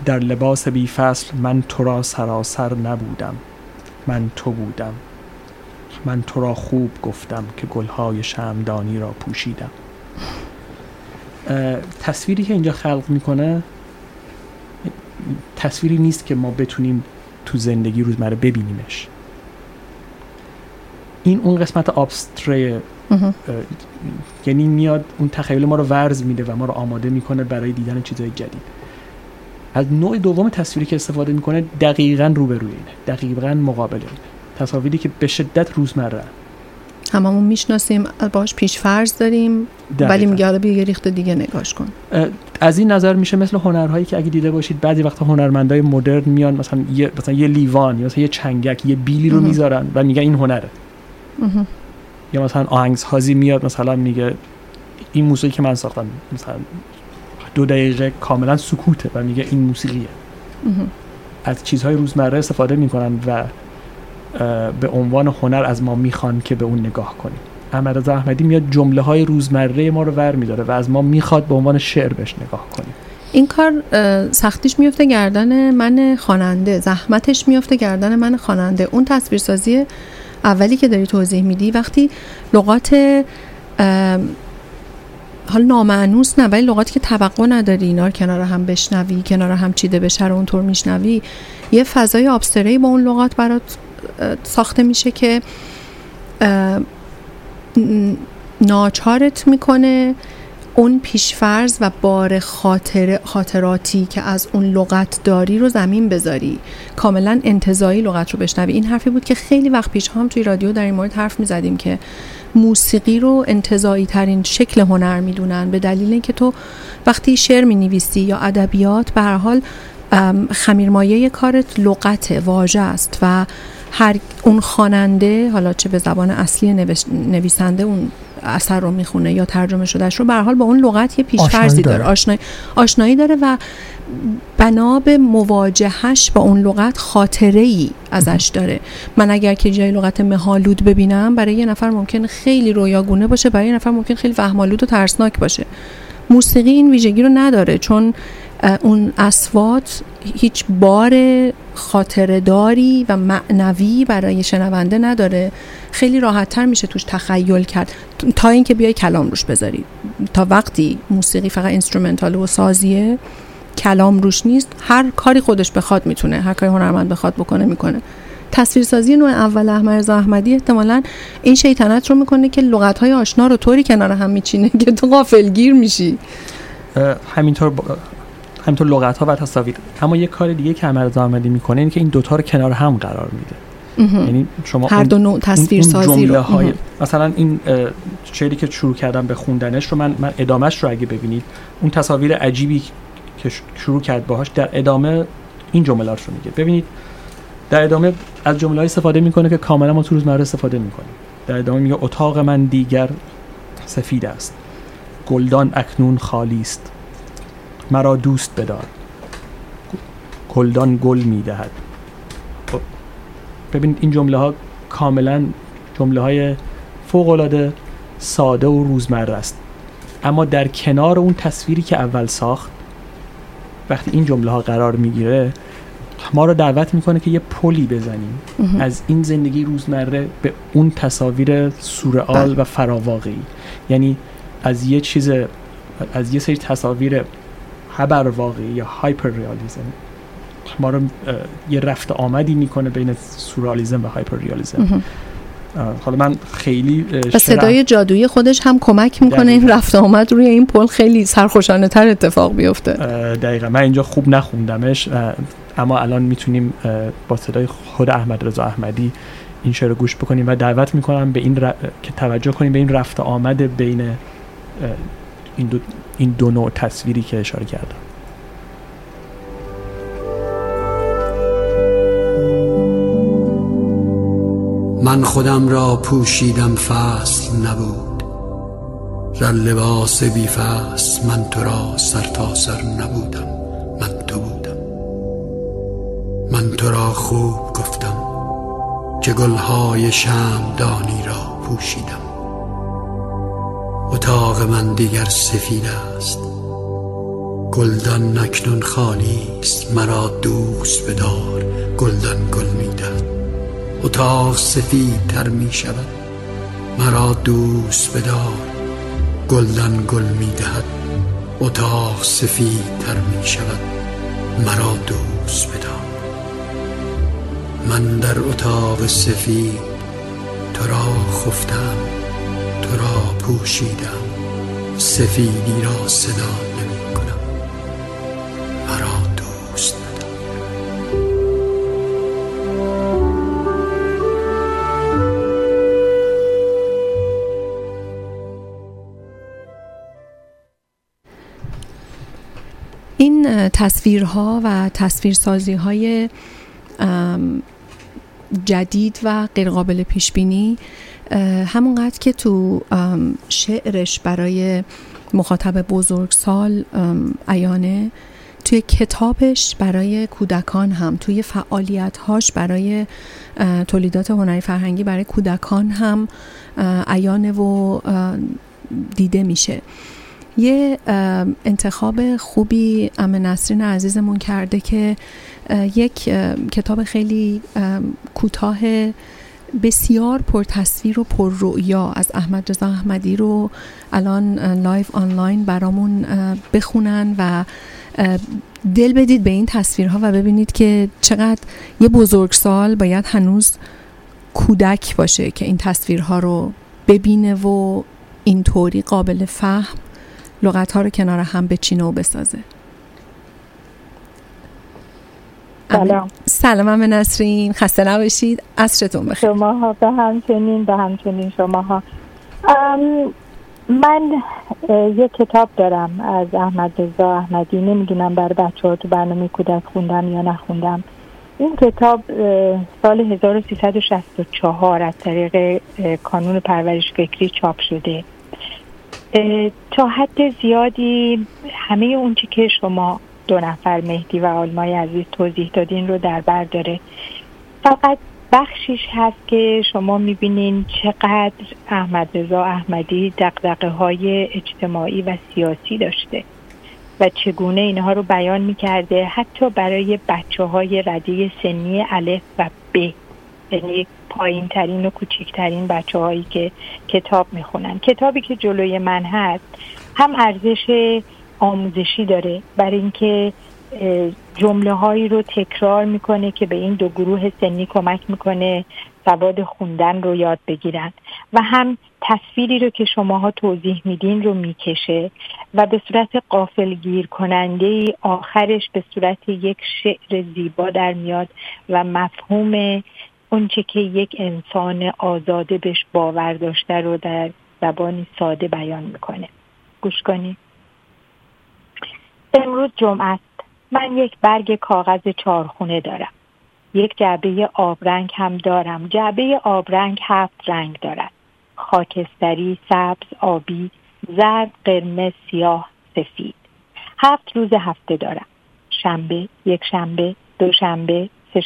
در لباس بی فصل من تو را سراسر نبودم. من تو بودم. من تو را خوب گفتم که گلهای شمدانی را پوشیدم. تصویری که اینجا خلق می‌کنه تصویری نیست که ما بتونیم تو زندگی روزمره ببینیمش. این اون قسمت آبستره یعنی میاد اون تخیل ما رو ورز میده و ما رو آماده می‌کنه برای دیدن چیزهای جدید. از نوع دوم تصویری که استفاده می‌کنه دقیقا روبروی اینه. دقیقا مقابل اینه. تصاویری که به شدت روزمره. هممون می‌شناسیم باش پیش فرض داریم ولی میگه حالا بیا ریخت دیگه نگاش کن. از این نظر میشه مثل هنرهایی که اگه دیده باشید بعضی وقتا هنرمندای مدرن میان مثلا یه مثلا یه لیوان یا مثلا یه چنگک یه بیلی رو می‌ذارن و میگن این هنره. یا مثلا آهنگسازی میاد مثلا میگه این موسیقی که من ساختم مثلا دو دقیقه کاملا سکوته و میگه این موسیقیه. از چیزهای روزمره استفاده می‌کنن و به عنوان هنر از ما می‌خوان که به اون نگاه کنیم. احمد احمدی میاد جمله های روزمره ما رو ور میداره و از ما می‌خواد به عنوان شعر بهش نگاه کنیم. این کار سختیش میفته گردن من خواننده زحمتش میفته گردن من خواننده. اون تصویرسازی اولی که داری توضیح میدی وقتی لغات حال نامعنوس نه ولی لغاتی که توقع نداری اینا رو کنار هم بشنوی کنار هم چیده بشه رو اونطور میشنوی یه فضای آبستری با اون لغات برات ساخته میشه که ناچارت می‌کنه اون پیشفرز و بار خاطر خاطراتی که از اون لغت داری رو زمین بذاری. کاملا انتظایی لغت رو بشنوی. این حرفی بود که خیلی وقت پیش هم توی رادیو در این مورد حرف می‌زدیم که موسیقی رو انتظایی ترین شکل هنر می‌دونن به دلیل اینکه تو وقتی شعر می نویسی یا ادبیات به هر حال خمیرمایه کارت لغت واژه است و هر اون خواننده حالا چه به زبان اصلی نویسنده اون اثر رو می‌خونه یا ترجمه شدهش رو به حال با اون لغت یه پیشفرزی داره, داره. آشنایی, آشنایی داره و بنا به مواجهش با اون لغت خاطره ای ازش داره. من اگر که جای لغت مهالود ببینم برای یه نفر ممکن خیلی رویاگونه باشه برای یه نفر ممکن خیلی وهمالود و ترسناک باشه. موسیقی این ویژگی رو نداره چون اون اسوات هیچ بار خاطرداری و معنوی برای شنونده نداره. خیلی راحتتر میشه توش تخیل کرد. تا اینکه بیای کلام روش بذاری. تا وقتی موسیقی فقط instrumental و سازیه کلام روش نیست. هر کاری خودش بخواد می‌تونه هر کاری هنرمند بخواد بکنه می‌کنه. تصویرسازی نوع اول احمد احمدی احتمالا این شیطنت رو می‌کنه که لغت های آشنا رو طوری کنار هم میچینه که تو غافلگیر میشی. همینطور همینطور لغت ها و تصاویر. اما یه کار دیگه که احمد احمدی می‌کنه اینه که این دوتا رو کنار هم قرار میده. یعنی شما هر دو نوع تصویر سازی رو. های مثلا این شعری که شروع کردم به خوندنش رو من, من ادامهش رو اگه ببینید اون تصاویر عجیبی که شروع کرد باهاش در ادامه این جملات رو میگه. ببینید در ادامه از جمله استفاده می‌کنه که کاملا ما تو روزمره استفاده می‌کنیم. در ادامه میگه اتاق من دیگر سفید است. گلدان اکنون خالی است. مرا دوست بدار. گلدان گل می‌دهد. خب، ببینید این جمله ها کاملا جمله های فوق العاده ساده و روزمره است. اما در کنار اون تصویری که اول ساخت وقتی این جمله ها قرار می‌گیره ما رو دعوت می‌کنه که یه پلی بزنیم. از این زندگی روزمره به اون تصاویر سورئال و فراواقعی. یعنی از یه چیز از یه سری تصاویر هبر واقعی یا هایپر ریالیزم ما رو یه رفت آمدی می‌کنه بین سورالیزم و هایپر ریالیزم حالا من خیلی و صدای جادویی خودش هم کمک می‌کنه این رفت آمد روی این پل خیلی سرخوشانه تر اتفاق بیفته. دقیقا. من اینجا خوب نخوندمش. اما الان می‌تونیم با صدای خود احمد رضا احمدی این شعر رو گوش بکنیم و دعوت می‌کنم به این که توجه کنیم به این رفت آمد بین این دو, این دو نوع تصویری که اشاره کردم. من خودم را پوشیدم فصل نبود. در لباس بی فصل من تو را سر تا سر نبودم من تو بودم. من تو را خوب گفتم که گلهای شمدانی را پوشیدم. اتاق من دیگر سفید است. گلدان نکنون خالی است. مرا دوست بدار. گلدان گل می‌دهد. اتاق سفید تر می شود مرا دوست بدار. گلدان گل می دهد اتاق سفید تر می شود مرا دوست بدار. من در اتاق سفید تو را خفتم. را پوشیدم سفیدی را صدا نمی کنم مرا دوست این تصویرها و تصویرسازی های جدید و غیرقابل پیش بینی همونقدر که تو شعرش برای مخاطب بزرگسال ایانه توی کتابش برای کودکان هم توی فعالیت هاش برای تولیدات هنری فرهنگی برای کودکان هم ایانه و دیده میشه. یه انتخاب خوبی ام نسرین عزیزمون کرده که یک کتاب خیلی کوتاه بسیار پر تصویر و پر رؤیا از احمد رضا احمدی رو الان live آنلاین برامون بخونن و دل بدید به این تصویرها و ببینید که چقدر یه بزرگسال باید هنوز کودک باشه که این تصویرها رو ببینه و اینطوری قابل فهم لغت ها رو کنار هم بچینه و بسازه. سلام. سلام همه نسرین. خسته نباشید. عصرتون بخیر. شما ها به همچنین به همچنین شما ها من یک کتاب دارم از احمد رضا احمدی. نمی‌دونم برای بچه ها تو برنامه کودک خوندم یا نخوندم. این کتاب سال 1364 از طریق کانون پرورش فکری چاپ شده. تا حد زیادی همه اون که شما دو نفر مهدی و آلمای عزیز توضیح دادین رو در بر داره. فقط بخشیش هست که شما می‌بینین چقدر احمد رضا احمدی دقدقه های اجتماعی و سیاسی داشته و چگونه اینها رو بیان می‌کرده حتی برای بچه های رده سنی الف و ب. یعنی پایین ترین و کوچکترین بچه هایی که کتاب می‌خونن. کتابی که جلوی من هست هم ارزش آموزشی داره. برای اینکه جمله هایی رو تکرار می‌کنه که به این دو گروه سنی کمک می‌کنه سواد خوندن رو یاد بگیرن. و هم تصویری رو که شماها توضیح میدین رو می‌کشه و به صورت قافل گیر کننده آخرش به صورت یک شعر زیبا در میاد و مفهوم اونچه که یک انسان آزاده بهش باور داشته رو در زبانی ساده بیان می‌کنه. گوش کنید امروز جمعه است من یک برگ کاغذ چارخونه دارم. یک جعبه آبرنگ هم دارم. جعبه آبرنگ هفت رنگ دارد. خاکستری سبز آبی زرد قرمز سیاه سفید. هفت روز هفته دارم. شنبه یک شنبه دو شنبه سه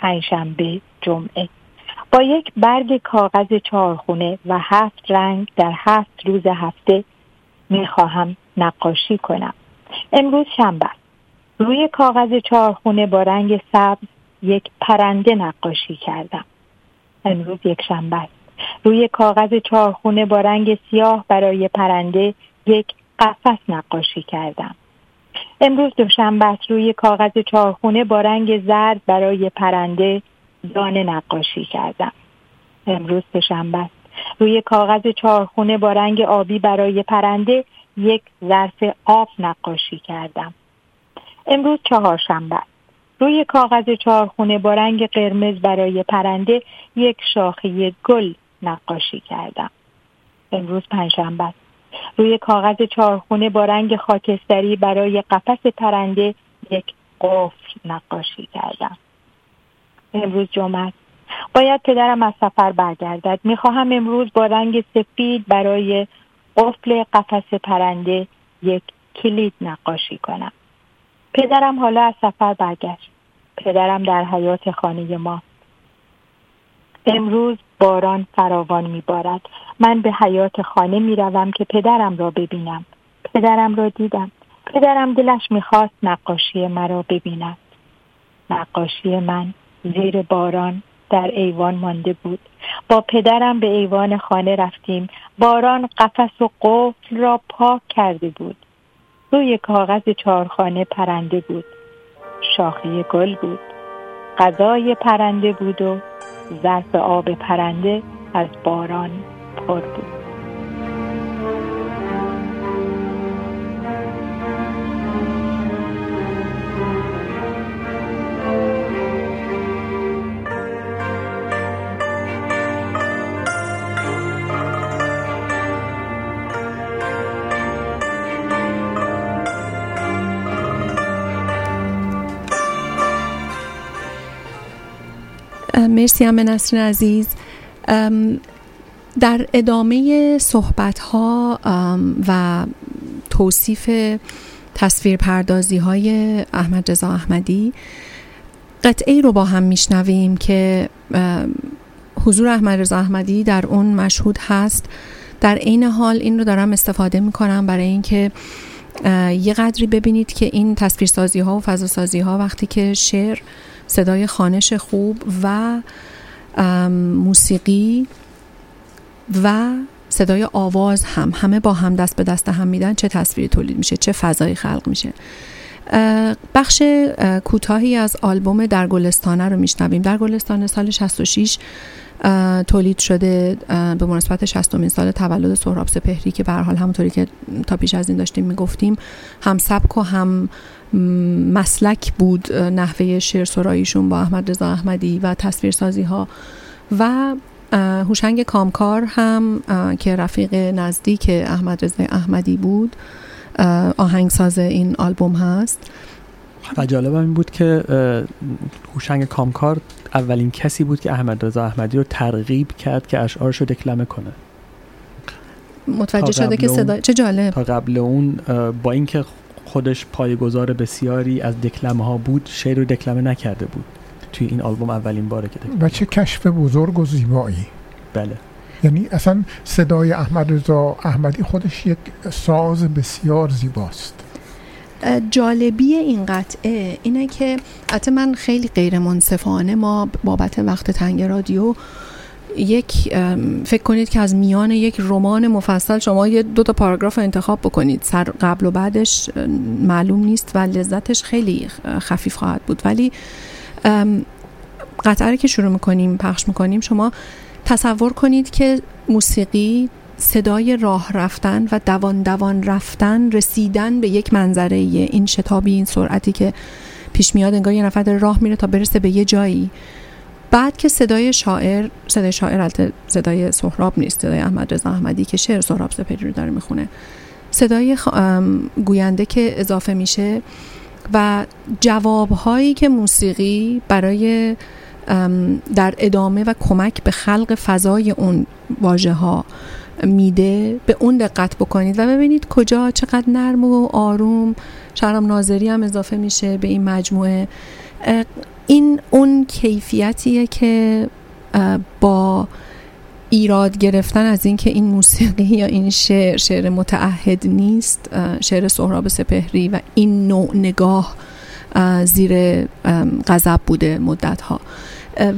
شنبه چهار شنبه پنج شنبه جمعه. با یک برگ کاغذ چهارخونه و هفت رنگ در هفت روز هفته می‌خواهم نقاشی کنم. امروز شنبه. روی کاغذ چهارخونه با رنگ سبز یک پرنده نقاشی کردم. امروز یک شنبه. روی کاغذ چهارخونه با رنگ سیاه برای پرنده یک قفس نقاشی کردم. امروز دوشنبه روی کاغذ چهارخونه با رنگ زرد برای پرنده دانه نقاشی کردم. امروز سهشنبه روی کاغذ چهارخونه با رنگ آبی برای پرنده یک ظرف آب نقاشی کردم. امروز چهارشنبه روی کاغذ چهارخونه با رنگ قرمز برای پرنده یک شاخه گل نقاشی کردم. امروز پنجشنبه روی کاغذ چهارخونه با رنگ خاکستری برای قفس پرنده یک قفل نقاشی کردم. امروز جمعه. باید پدرم از سفر برگردد. می‌خواهم امروز با رنگ سفید برای قفل قفس پرنده یک کلید نقاشی کنم. پدرم حالا از سفر برگشت. پدرم در حیات خانه ما. امروز باران فراوان میبارد. من به حیات خانه می‌روم که پدرم را ببینم. پدرم را دیدم. پدرم دلش می‌خواست نقاشی مرا ببیند. نقاشی من زیر باران در ایوان مانده بود. با پدرم به ایوان خانه رفتیم. باران قفس و قفل را پاک کرده بود. روی کاغذ چارخانه پرنده بود. شاخه گل بود. غذای پرنده بود و ظرف آب پرنده از باران پر بود. مرسی همه نسرین عزیز. در ادامه صحبت ها و توصیف تصویر پردازی های احمد رضا احمدی قطعه رو با هم میشنویم که حضور احمد رضا احمدی در اون مشهود هست. در عین حال این رو دارم استفاده می‌کنم برای اینکه یه قدری ببینید که این تصویرسازی ها و فضاسازی ها وقتی که شعر صدای خانش خوب و موسیقی و صدای آواز هم. همه با هم دست به دست هم میدن. چه تصویری تولید میشه؟ چه فضایی خلق میشه؟ بخش کوتاهی از آلبوم در گلستانه رو میشنویم. در گلستانه سال 66 تولید شده به مناسبت 60 سال تولد سهراب سپهری که به حال همونطوری که تا پیش از این داشتیم می‌گفتیم هم سبک و هم مسلک بود نحوه شعر سراییشون با احمد رضا احمدی و تصویرسازی ها و هوشنگ کامکار هم که رفیق نزدیک احمد رضا احمدی بود. آهنگساز این آلبوم هست. و جالب این بود که هوشنگ کامکار اولین کسی بود که احمد رضا احمدی رو ترغیب کرد که اشعارش رو دکلمه کنه. متوجه شده که صدا چه جالب. تا قبل اون با اینکه خودش پایگزار بسیاری از دکلمه ها بود شعر رو دکلمه نکرده بود. توی این آلبوم اولین باره که و چه کشف بزرگ و زیبایی. بله. یعنی اصلا صدای احمد رضا احمدی خودش یک ساز بسیار زیباست. جالبی این قطعه اینه که حتی من خیلی غیر منصفانه ما بابت وقت تنگ رادیو یک فکر کنید که از میان یک رمان مفصل شما یه دو تا پاراگراف انتخاب بکنید. سر قبل و بعدش معلوم نیست و لذتش خیلی خفیف خواهد بود. ولی قطعه که شروع می‌کنیم پخش می‌کنیم شما تصور کنید که موسیقی صدای راه رفتن و دوان دوان رفتن رسیدن به یک منظره این شتابی این سرعتی که پیش میاد انگار یه نفر داره راه میره تا برسه به یه جایی. بعد که صدای شاعر صدای شاعر صدای سهراب نیست صدای احمد رضا احمدی که شعر سهراب سپری رو داره می‌خونه. صدای گوینده که اضافه میشه و جوابهایی که موسیقی برای در ادامه و کمک به خلق فضای اون واژه ها میده به اون دقت بکنید و ببینید کجا چقدر نرم و آروم. شرم ناظری هم اضافه میشه به این مجموعه. این اون کیفیتیه که با ایراد گرفتن از اینکه این موسیقی یا این شعر شعر متعهد نیست شعر سهراب سپهری و این نوع نگاه زیر غضب بوده مدت ها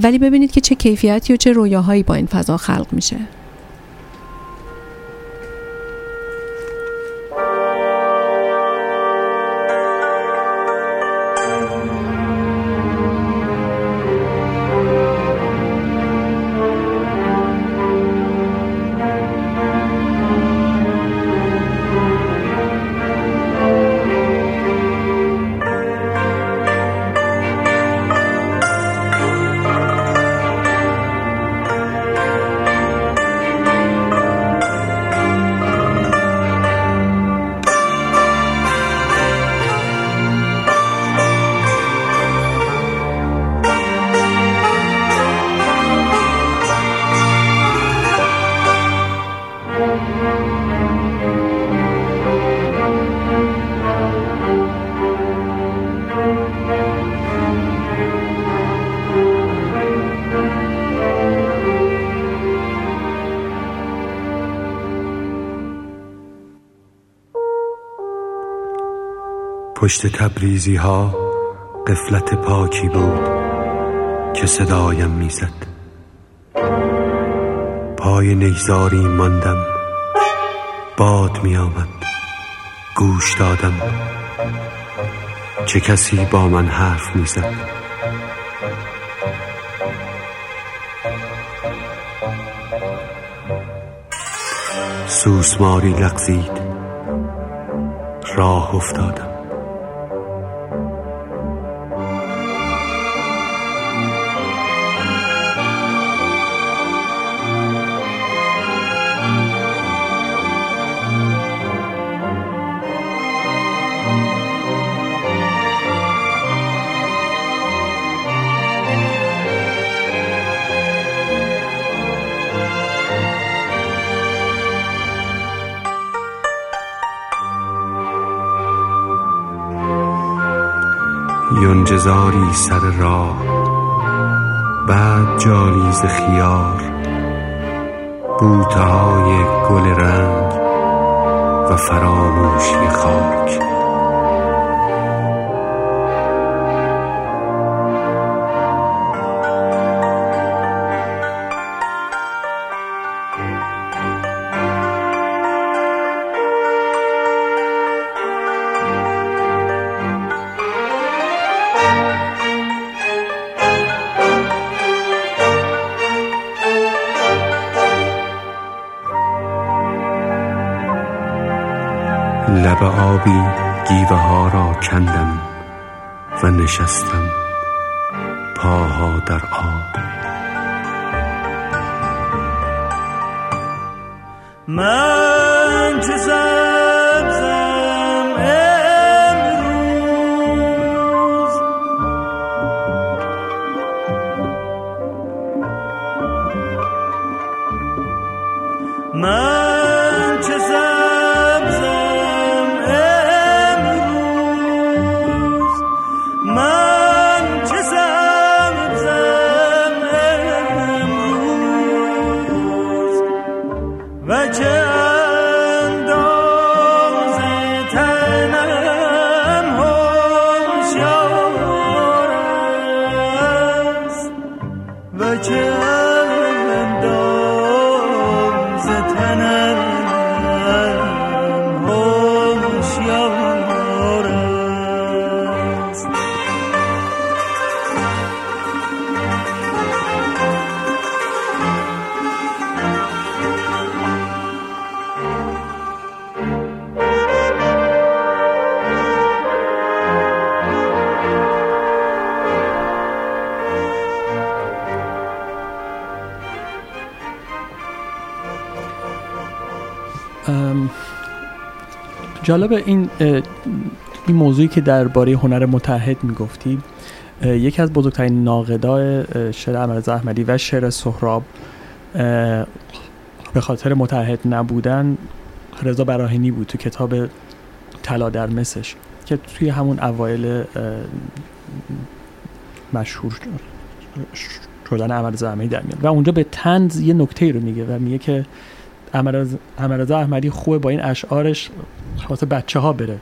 ولی ببینید که چه کیفیتی و چه رویاهایی با این فضا خلق میشه. پشت تبریزی ها قفلت پاکی بود که صدایم می‌زد. پای نیزاری ماندم باد می آمد گوش دادم. چه کسی با من حرف می‌زد؟ سوسماری لغزید راه افتادم. یونجزاری سر راه بعد جالیز خیار بوته های گل رنگ و فراموشی خاک. نشستم. پاها در آب. من چه سبزم امروز؟ من جالب این این موضوعی که درباره هنر متحد می‌گفتی یکی از بزرگترین ناقدای شعر احمد احمدی و شعر سهراب به خاطر متحد نبودن رضا براهینی بود تو کتاب طلا در مسش که توی همون اوایل مشهور شدن احمد احمدی در میاد. و اونجا به تنز یه نکته رو میگه و میگه که احمد احمدی خوبه با این اشعارش واسه بچه ها بره.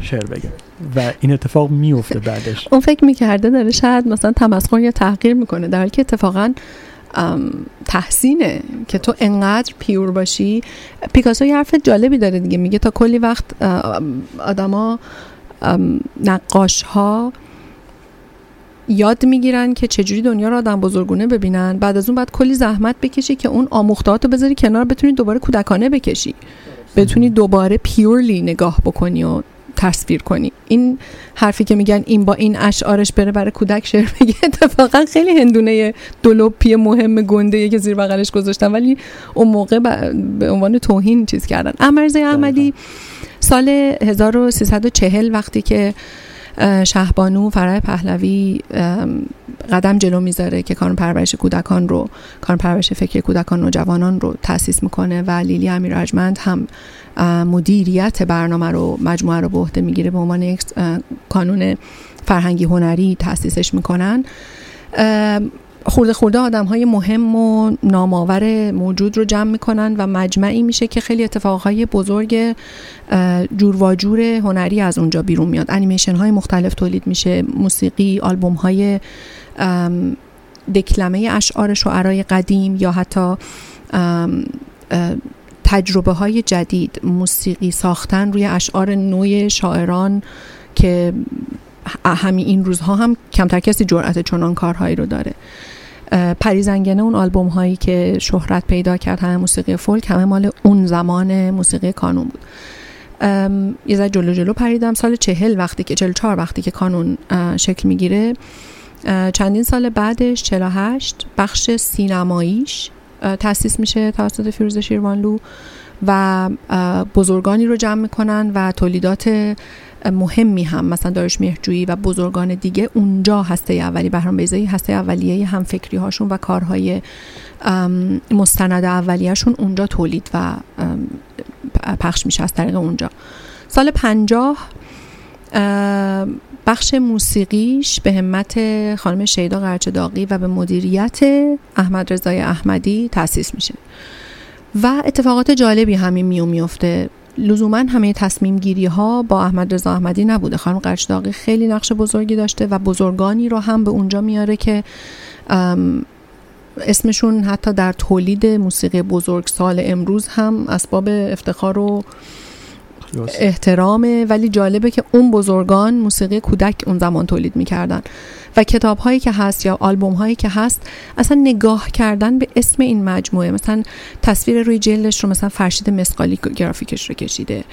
شعر بگه. و این اتفاق میفته بعدش. اون فکر می‌کرده داره شاید مثلا تمسخر یا تحقیر می‌کنه در حالی که اتفاقا تحسینه که تو انقدر پیور باشی. پیکاسو یه حرف جالبی داره دیگه. میگه تا کلی وقت آدما نقاش ها یاد می‌گیرن که چجوری دنیا رو آدم بزرگونه ببینن. بعد از اون بعد کلی زحمت بکشی که اون آموختهات رو بذاری کنار بتونی دوباره کودکانه بکشی. بتونی دوباره پیورلی نگاه بکنی و تصویر کنی. این حرفی که میگن این با این اشعارش بره برای کودک شعر بگه [laughs] اتفاقا خیلی هندونه دلوپی مهم گنده که زیر بغلش گذاشتن ولی اون موقع به عنوان توهین چیز کردن. امرزه احمدی سال 1340 وقتی که شهبانو فرای پهلوی قدم جلو می‌ذاره که کانون پرورش کودکان رو کانون پرورش فکر کودکان و جوانان رو تأسیس می‌کنه و لیلی امیر هم مدیریت برنامه رو مجموعه رو به عهده می‌گیره به عنوان یک کانون فرهنگی هنری تأسیسش می‌کنن. خورده خورده آدم های مهم و نامآور موجود رو جمع می‌کنن و مجمعی میشه که خیلی اتفاقهای بزرگ جور و جور هنری از اونجا بیرون میاد. انیمیشن های مختلف تولید میشه موسیقی آلبوم های دکلمه اشعار شعرای قدیم یا حتی تجربه های جدید موسیقی ساختن روی اشعار نوع شاعران که همین این روزها هم کمتر کسی جرأت چنان کارهایی رو داره. پریزنگنه اون آلبوم هایی که شهرت پیدا کرد همه موسیقی فولک همه مال اون زمان موسیقی کانون بود. یه ذره جلو جلو پریدم. سال چهل وقتی که چهل چهار وقتی که کانون شکل می‌گیره چندین سال بعدش 48 بخش سینماییش تأسیس میشه توسط فیروز شیروانلو و بزرگانی رو جمع می‌کنن و تولیدات مهمی هم مثلا دارش مهرجویی و بزرگان دیگه اونجا هسته اولی بهرام بیزایی هسته اولیه هم فکری هاشون و کارهای مستند اولیهشون اونجا تولید و پخش میشه از طریق اونجا. سال پنجاه بخش موسیقیش به همت خانم شیدا قرچداقی و به مدیریت احمد رضای احمدی تأسیس میشه. و اتفاقات جالبی همین میو میفته. لزوما همه تصمیم گیری ها با احمد رضا احمدی نبوده. خانم قرچداقی خیلی نقش بزرگی داشته و بزرگانی رو هم به اونجا میاره که اسمشون حتی در تولید موسیقی بزرگ سال امروز هم اسباب افتخار و احترامه ولی جالبه که اون بزرگان موسیقی کودک اون زمان تولید می‌کردن. و کتاب هایی که هست یا آلبوم هایی که هست اصلا نگاه کردن به اسم این مجموعه. مثلا تصویر روی جلدش رو مثلا فرشید مسقالی گرافیکش رو کشیده.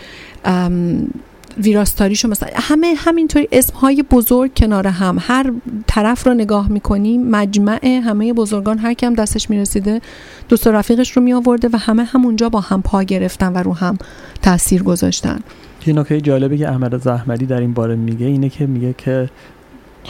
ویراستاریشو مثلا همه همینطوری اسم های بزرگ کنار هم هر طرف رو نگاه می‌کنیم مجمع همه بزرگان هر کم دستش می‌رسیده دوست رفیقش رو می آورده و همه همونجا با هم پا گرفتن و رو هم تاثیر گذاشتن. یه نکته جالبی که احمد زحمدی در این باره میگه اینه که میگه که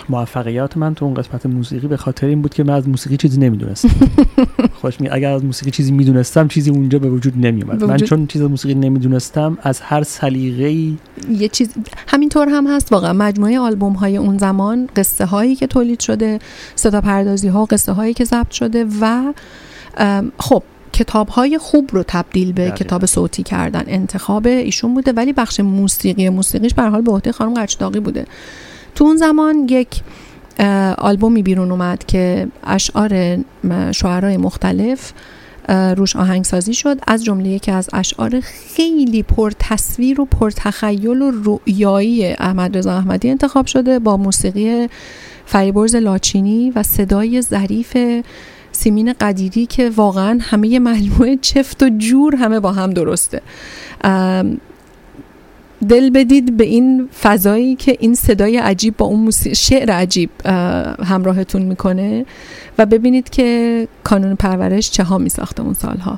موفقیت من تو اون قسمت موسیقی به خاطر این بود که من از موسیقی چیزی نمی‌دونستم. [laughs] خوش می اگر از موسیقی چیزی می‌دونستم چیزی اونجا به وجود نمیومد من چون چیز موسیقی نمی‌دونستم از هر سلیقه‌ای یه چیز همینطور هم هست واقعا. مجموعه آلبوم های اون زمان قصه هایی که تولید شده صدا پردازی ها قصه هایی که ضبط شده و خب کتاب های خوب رو تبدیل به کتاب صوتی کردن انتخاب ایشون بوده. ولی بخش موسیقی موسیقیش به حال به عهده خانم قرچداقی بوده. تو اون زمان یک آلبومی بیرون اومد که اشعار شعرهای مختلف روش آهنگسازی شد. از جمله یکی از اشعار خیلی پر تصویر و پر تخیل و رؤیایی احمد رضا احمدی انتخاب شده با موسیقی فریبرز لاچینی و صدای ظریف سیمین قدیری که واقعا همه مجموعه چفت و جور همه با هم درسته. دل بدید به این فضایی که این صدای عجیب با اون شعر عجیب همراهتون می‌کنه و ببینید که کانون پرورش چه ها می ساخته اون سالها.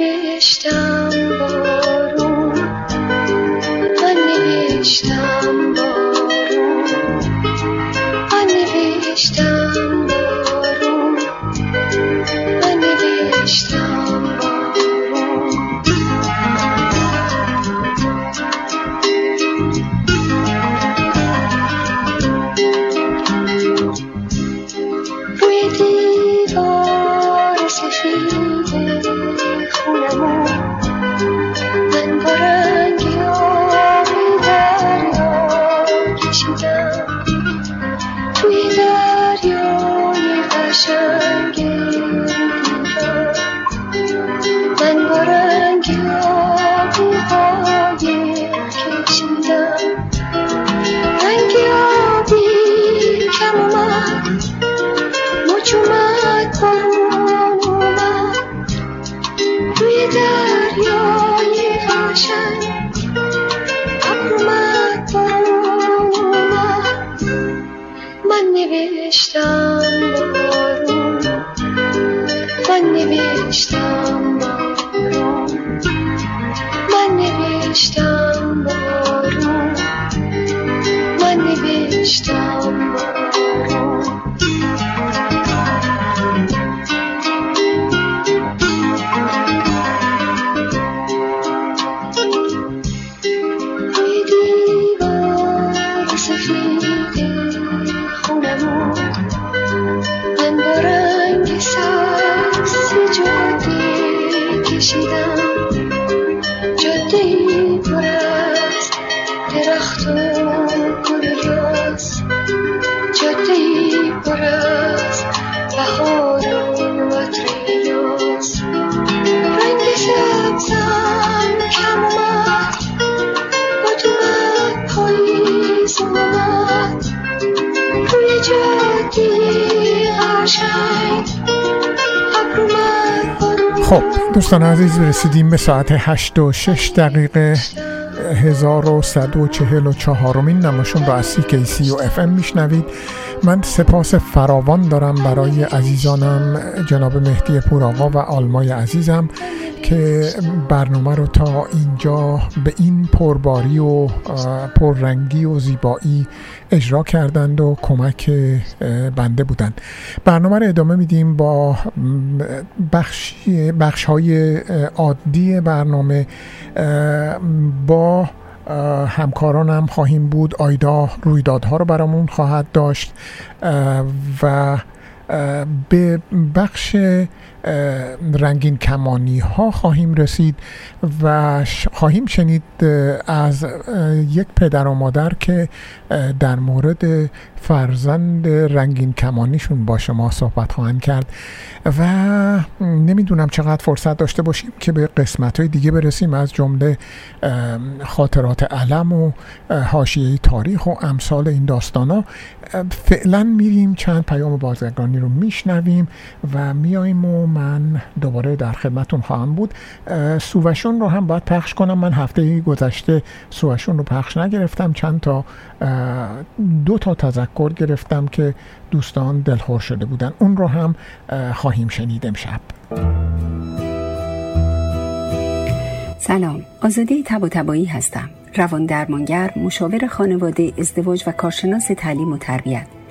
نوشتم بارون من نوشتم دوستان عزیز رسیدیم به ساعت 8 و 6 دقیقه 1144 مین نماشون را از کیسی و ام میشنوید. من سپاس فراوان دارم برای عزیزانم جناب مهدی پوراقا و آلمای عزیزم که برنامه رو تا اینجا به این پرباری و پررنگی و زیبایی اجرا کردند و کمک بنده بودند. برنامه رو ادامه میدیم با بخش, بخش های عادی برنامه. با همکارانم خواهیم بود. آیدا رویدادها رو برامون خواهد داشت. و به بخش رنگین کمانی ها خواهیم رسید و خواهیم شنید از یک پدر و مادر که در مورد فرزند رنگین کمانیشون با شما صحبت خواهند کرد و نمی‌دونم چقدر فرصت داشته باشیم که به قسمت های دیگه برسیم از جمله خاطرات علم و حاشیه تاریخ و امثال این داستان ها فعلا میریم چند پیام بازرگانی رو میشنویم و میاییم و من دوباره در خدمتون خواهم بود. سووشون رو هم باید پخش کنم. من هفته گذشته سووشون رو پخش نگرفتم. چند تا دو تا تذکر گرفتم که دوستان دلخور شده بودن. اون رو هم خواهیم شنید امشب. سلام. آزاده تب و تبایی هستم. روان درمانگر مشاور خانواده ازدواج و کارشناس تعلیم و تربیت.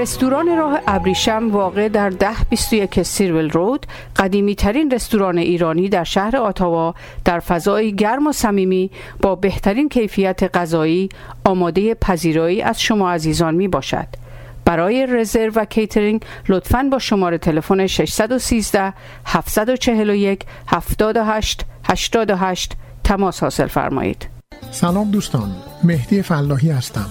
رستوران راه ابریشم واقع در ده 21 سیرول رود قدیمی ترین رستوران ایرانی در شهر آتاوا در فضای گرم و صمیمی با بهترین کیفیت غذایی آماده پذیرایی از شما عزیزان می باشد. برای رزرو و کیترینگ لطفاً با شماره تلفن 613 741 78 88 تماس حاصل فرمایید. سلام دوستان مهدی فلاحی هستم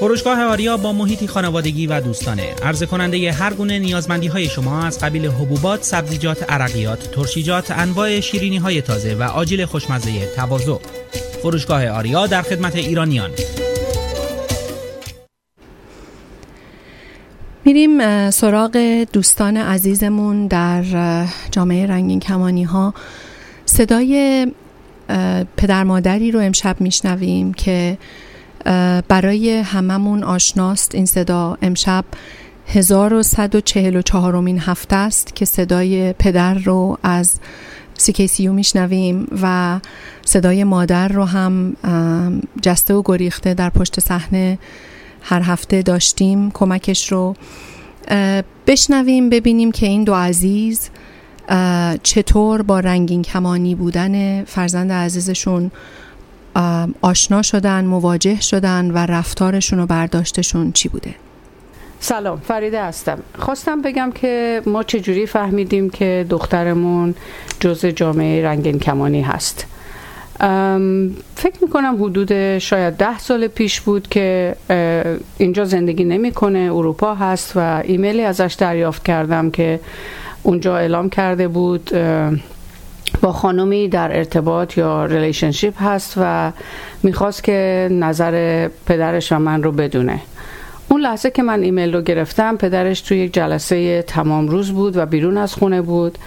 فروشگاه آریا با محیطی خانوادگی و دوستانه عرضه کننده هر گونه نیازمندی های شما از قبیل حبوبات، سبزیجات، عرقیات، ترشیجات، انواع شیرینی های تازه و آجیل خوشمزه تواضع. فروشگاه آریا در خدمت ایرانیان. میریم سراغ دوستان عزیزمون در جامعه رنگین کمانی ها صدای پدر مادری رو امشب میشنویم که برای هممون آشناست این صدا. امشب 1144 مین هفته است که صدای پدر رو از CKCU میشنویم و صدای مادر رو هم جسته و گریخته در پشت صحنه هر هفته داشتیم. کمکش رو بشنویم ببینیم که این دو عزیز چطور با رنگین کمانی بودن فرزند عزیزشون آشنا شدن مواجه شدن و رفتارشون و برداشتشون چی بوده؟ سلام فریده هستم. خواستم بگم که ما چجوری فهمیدیم که دخترمون جز جامعه رنگین کمانی هست. فکر می‌کنم حدود شاید ده سال پیش بود که اینجا زندگی نمی‌کنه اروپا هست و ایمیلی ازش دریافت کردم که اونجا اعلام کرده بود با خانمی در ارتباط یا relationship هست و می‌خواست که نظر پدرش و من رو بدونه. اون لحظه که من ایمیل رو گرفتم پدرش توی یک جلسه تمام روز بود و بیرون از خونه بود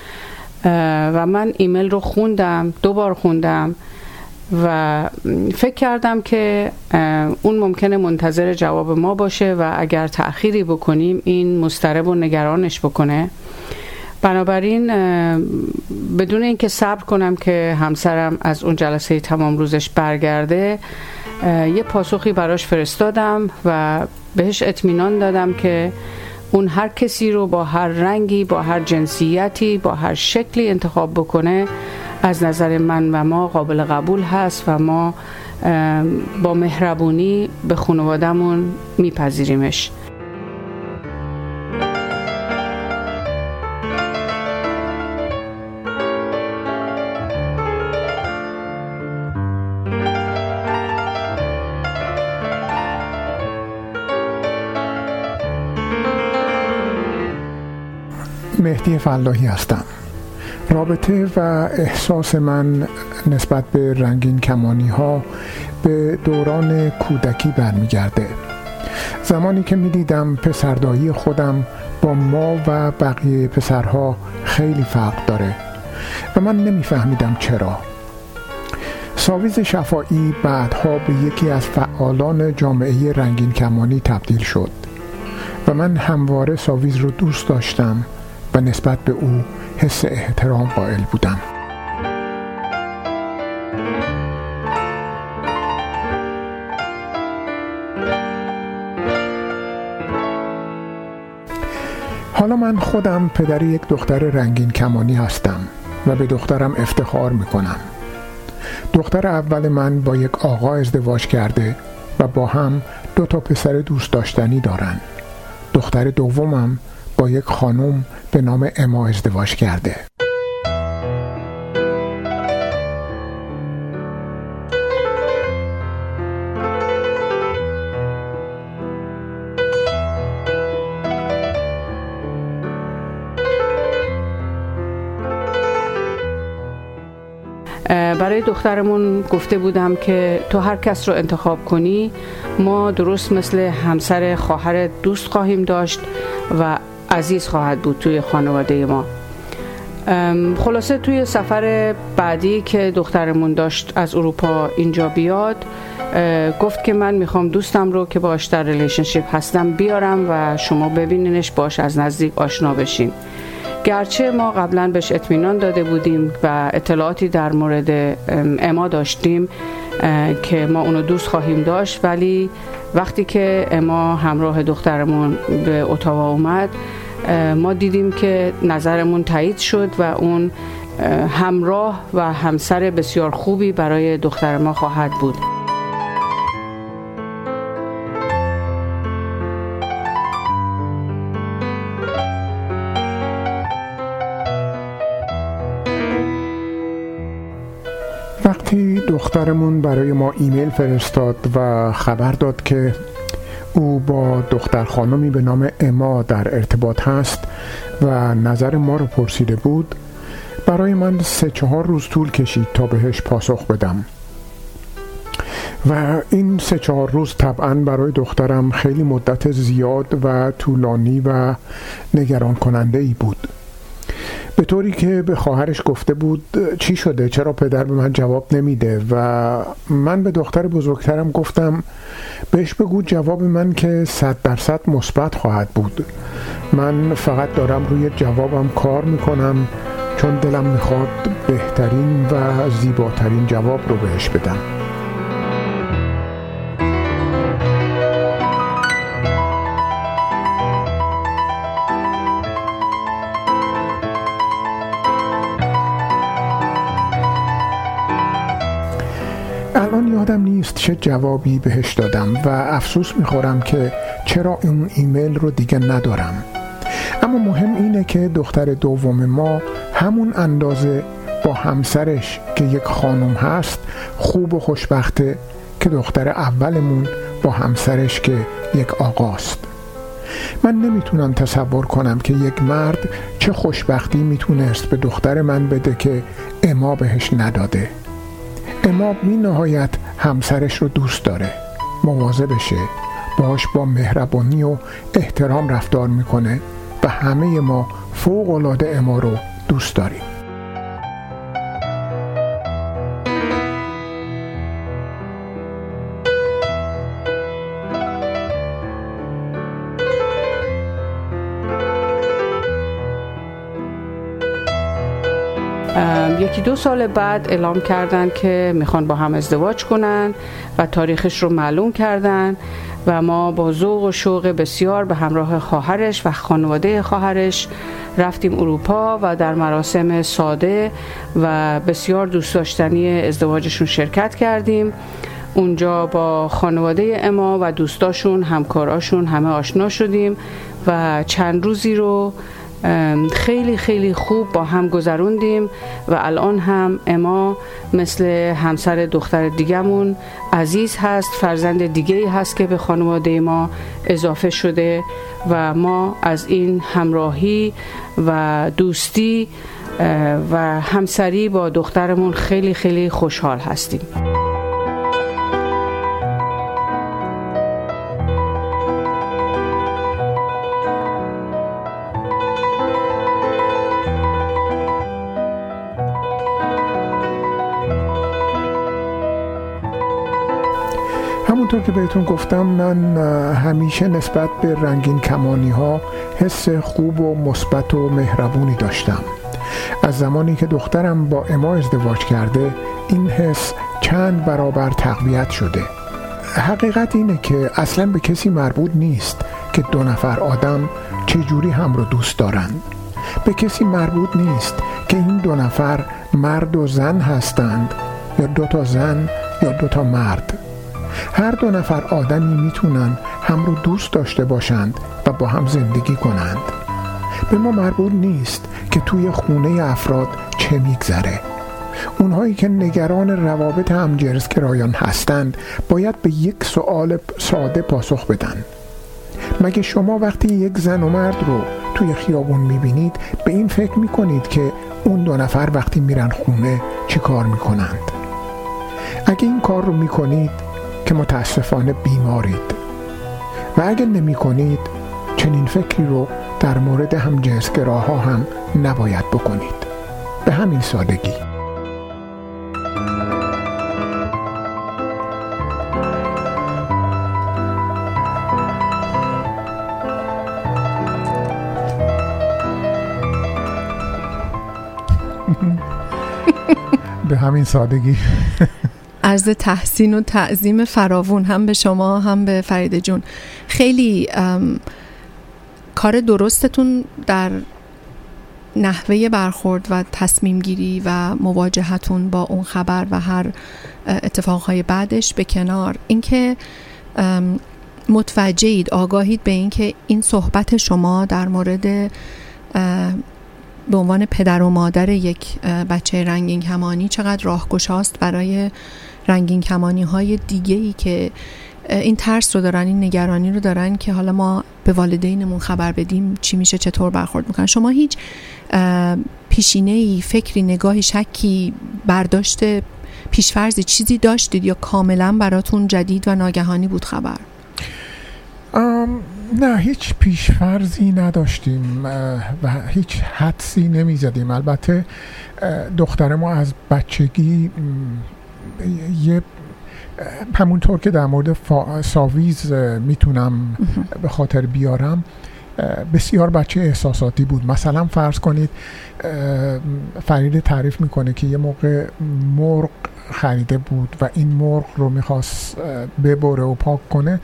و من ایمیل رو خوندم دو بار خوندم و فکر کردم که اون ممکنه منتظر جواب ما باشه و اگر تأخیری بکنیم این مسترب و نگرانش بکنه. بنابراین بدون اینکه صبر کنم که همسرم از اون جلسه تمام روزش برگرده یه پاسخی براش فرستادم و بهش اطمینان دادم که اون هر کسی رو با هر رنگی با هر جنسیتی با هر شکلی انتخاب بکنه از نظر من و ما قابل قبول هست و ما با مهربونی به خانوادهمون میپذیریمش. مهدی فلاحی هستم. رابطه و احساس من نسبت به رنگین کمانی ها به دوران کودکی برمیگرده. زمانی که می دیدم پسردایی خودم با ما و بقیه پسرها خیلی فرق داره و من نمیفهمیدم چرا. ساویز شفایی بعدها به یکی از فعالان جامعه رنگین کمانی تبدیل شد و من همواره ساویز رو دوست داشتم و نسبت به او حس احترام قائل بودم حالا من خودم پدر یک دختر رنگین کمانی هستم و به دخترم افتخار می کنم دختر اول من با یک آقا ازدواج کرده و با هم دو تا پسر دوست داشتنی دارند. دختر دومم یک خانم به نام اما ازدواج کرده. برای دخترمون گفته بودم که تو هر کس رو انتخاب کنی ما درست مثل همسر خواهر دوست خواهیم داشت و عزیز خواهد بود توی خانواده ما. خلاصه توی سفر بعدی که دخترمون داشت از اروپا اینجا بیاد گفت که من می‌خوام دوستم رو که باش در relationship هستم بیارم و شما ببینینش باش از نزدیک آشنا بشین. گرچه ما قبلا بهش اطمینان داده بودیم و اطلاعاتی در مورد اما داشتیم که ما اونو دوست خواهیم داشت ولی وقتی که اما همراه دخترمون به اتاوا اومد ما دیدیم که نظرمون تایید شد و اون همراه و همسر بسیار خوبی برای دختر ما خواهد بود. وقتی دخترمون برای ما ایمیل فرستاد و خبر داد که او با دختر خانمی به نام اما در ارتباط هست و نظر ما رو پرسیده بود. برای من سه چهار روز طول کشید تا بهش پاسخ بدم. و این سه چهار روز طبعا برای دخترم خیلی مدت زیاد و طولانی و نگران کننده ای بود. به طوری که به خواهرش گفته بود چی شده؟ چرا پدر به من جواب نمیده؟ و من به دختر بزرگترم گفتم بهش بگو جواب من که صد درصد مثبت خواهد بود. من فقط دارم روی جوابم کار می‌کنم چون دلم می‌خواد بهترین و زیباترین جواب رو بهش بدم. یادم نیست چه جوابی بهش دادم و افسوس می‌خورم که چرا اون ایمیل رو دیگه ندارم. اما مهم اینه که دختر دوم ما همون اندازه با همسرش که یک خانم هست خوب و خوشبخته که دختر اولمون با همسرش که یک آقاست. من نمی‌تونم تصور کنم که یک مرد چه خوشبختی می‌تونست به دختر من بده که اما بهش نداده. اما می نهایت همسرش رو دوست داره. بشه. باش با مهربانی و احترام رفتار می‌کنه و همه ما فوق العاده اما رو دوست داریم. یکی دو سال بعد اعلام کردن که می‌خوان با هم ازدواج کنن و تاریخش رو معلوم کردن و ما با ذوق و شوق بسیار به همراه خواهرش و خانواده خواهرش رفتیم اروپا و در مراسم ساده و بسیار دوست داشتنی ازدواجشون شرکت کردیم. اونجا با خانواده اما و دوستاشون همکاراشون همه آشنا شدیم و چند روزی رو خیلی خیلی خوب با هم گذروندیم و الان هم اما مثل همسر دختر دیگمون عزیز هست فرزند دیگه هست که به خانواده ما اضافه شده و ما از این همراهی و دوستی و همسری با دخترمون خیلی خیلی خوشحال هستیم. بهتون گفتم من همیشه نسبت به رنگین کمانی ها حس خوب و مثبت و مهربونی داشتم. از زمانی که دخترم با اما ازدواج کرده این حس چند برابر تقویت شده. حقیقت اینه که اصلا به کسی مربوط نیست که دو نفر آدم چجوری هم رو دوست دارند به کسی مربوط نیست که این دو نفر مرد و زن هستند یا دو تا زن یا دو تا مرد. هر دو نفر آدمی می‌تونن هم رو دوست داشته باشند و با هم زندگی کنند. به ما مربوط نیست که توی خونه افراد چه میگذره. اونهایی که نگران روابط همجنسگرایان هستند باید به یک سوال ساده پاسخ بدن. مگه شما وقتی یک زن و مرد رو توی خیابون می‌بینید به این فکر می‌کنید که اون دو نفر وقتی میرن خونه چی کار می‌کنند؟ اگه این کار رو می‌کنید که متاسفانه بیمارید. و اگر نمی کنید چنین فکری رو در مورد هم جنسگراها هم نباید بکنید. به همین سادگی. [laughs] به همین سادگی. [laughs] عرض تحسین و تعظیم فراوون هم به شما هم به فرید جون. خیلی کار درستتون در نحوه برخورد و تصمیم گیری و مواجهتون با اون خبر و هر اتفاقهای بعدش به کنار. اینکه متوجهید آگاهید به اینکه این صحبت شما در مورد به عنوان پدر و مادر یک بچه رنگین کمانی چقدر راهگشاست برای رنگین کمانی های دیگه ای که این ترس رو دارن این نگرانی رو دارن که حالا ما به والدینمون خبر بدیم چی میشه چطور برخورد می‌کنن. شما هیچ پیشینه ای فکری نگاهی شکی برداشت پیشفرزی چیزی داشتید یا کاملا براتون جدید و ناگهانی بود خبر؟ نه هیچ پیشفرزی نداشتیم و هیچ حدسی نمی‌زدیم. البته دختر ما از بچگی یه همونطور که در مورد ساویز می‌تونم به خاطر بیارم بسیار بچه احساساتی بود. مثلا فرض کنید فرید تعریف می‌کنه که یه موقع مرغ خریده بود و این مرغ رو می‌خواست ببره و پاک کنه.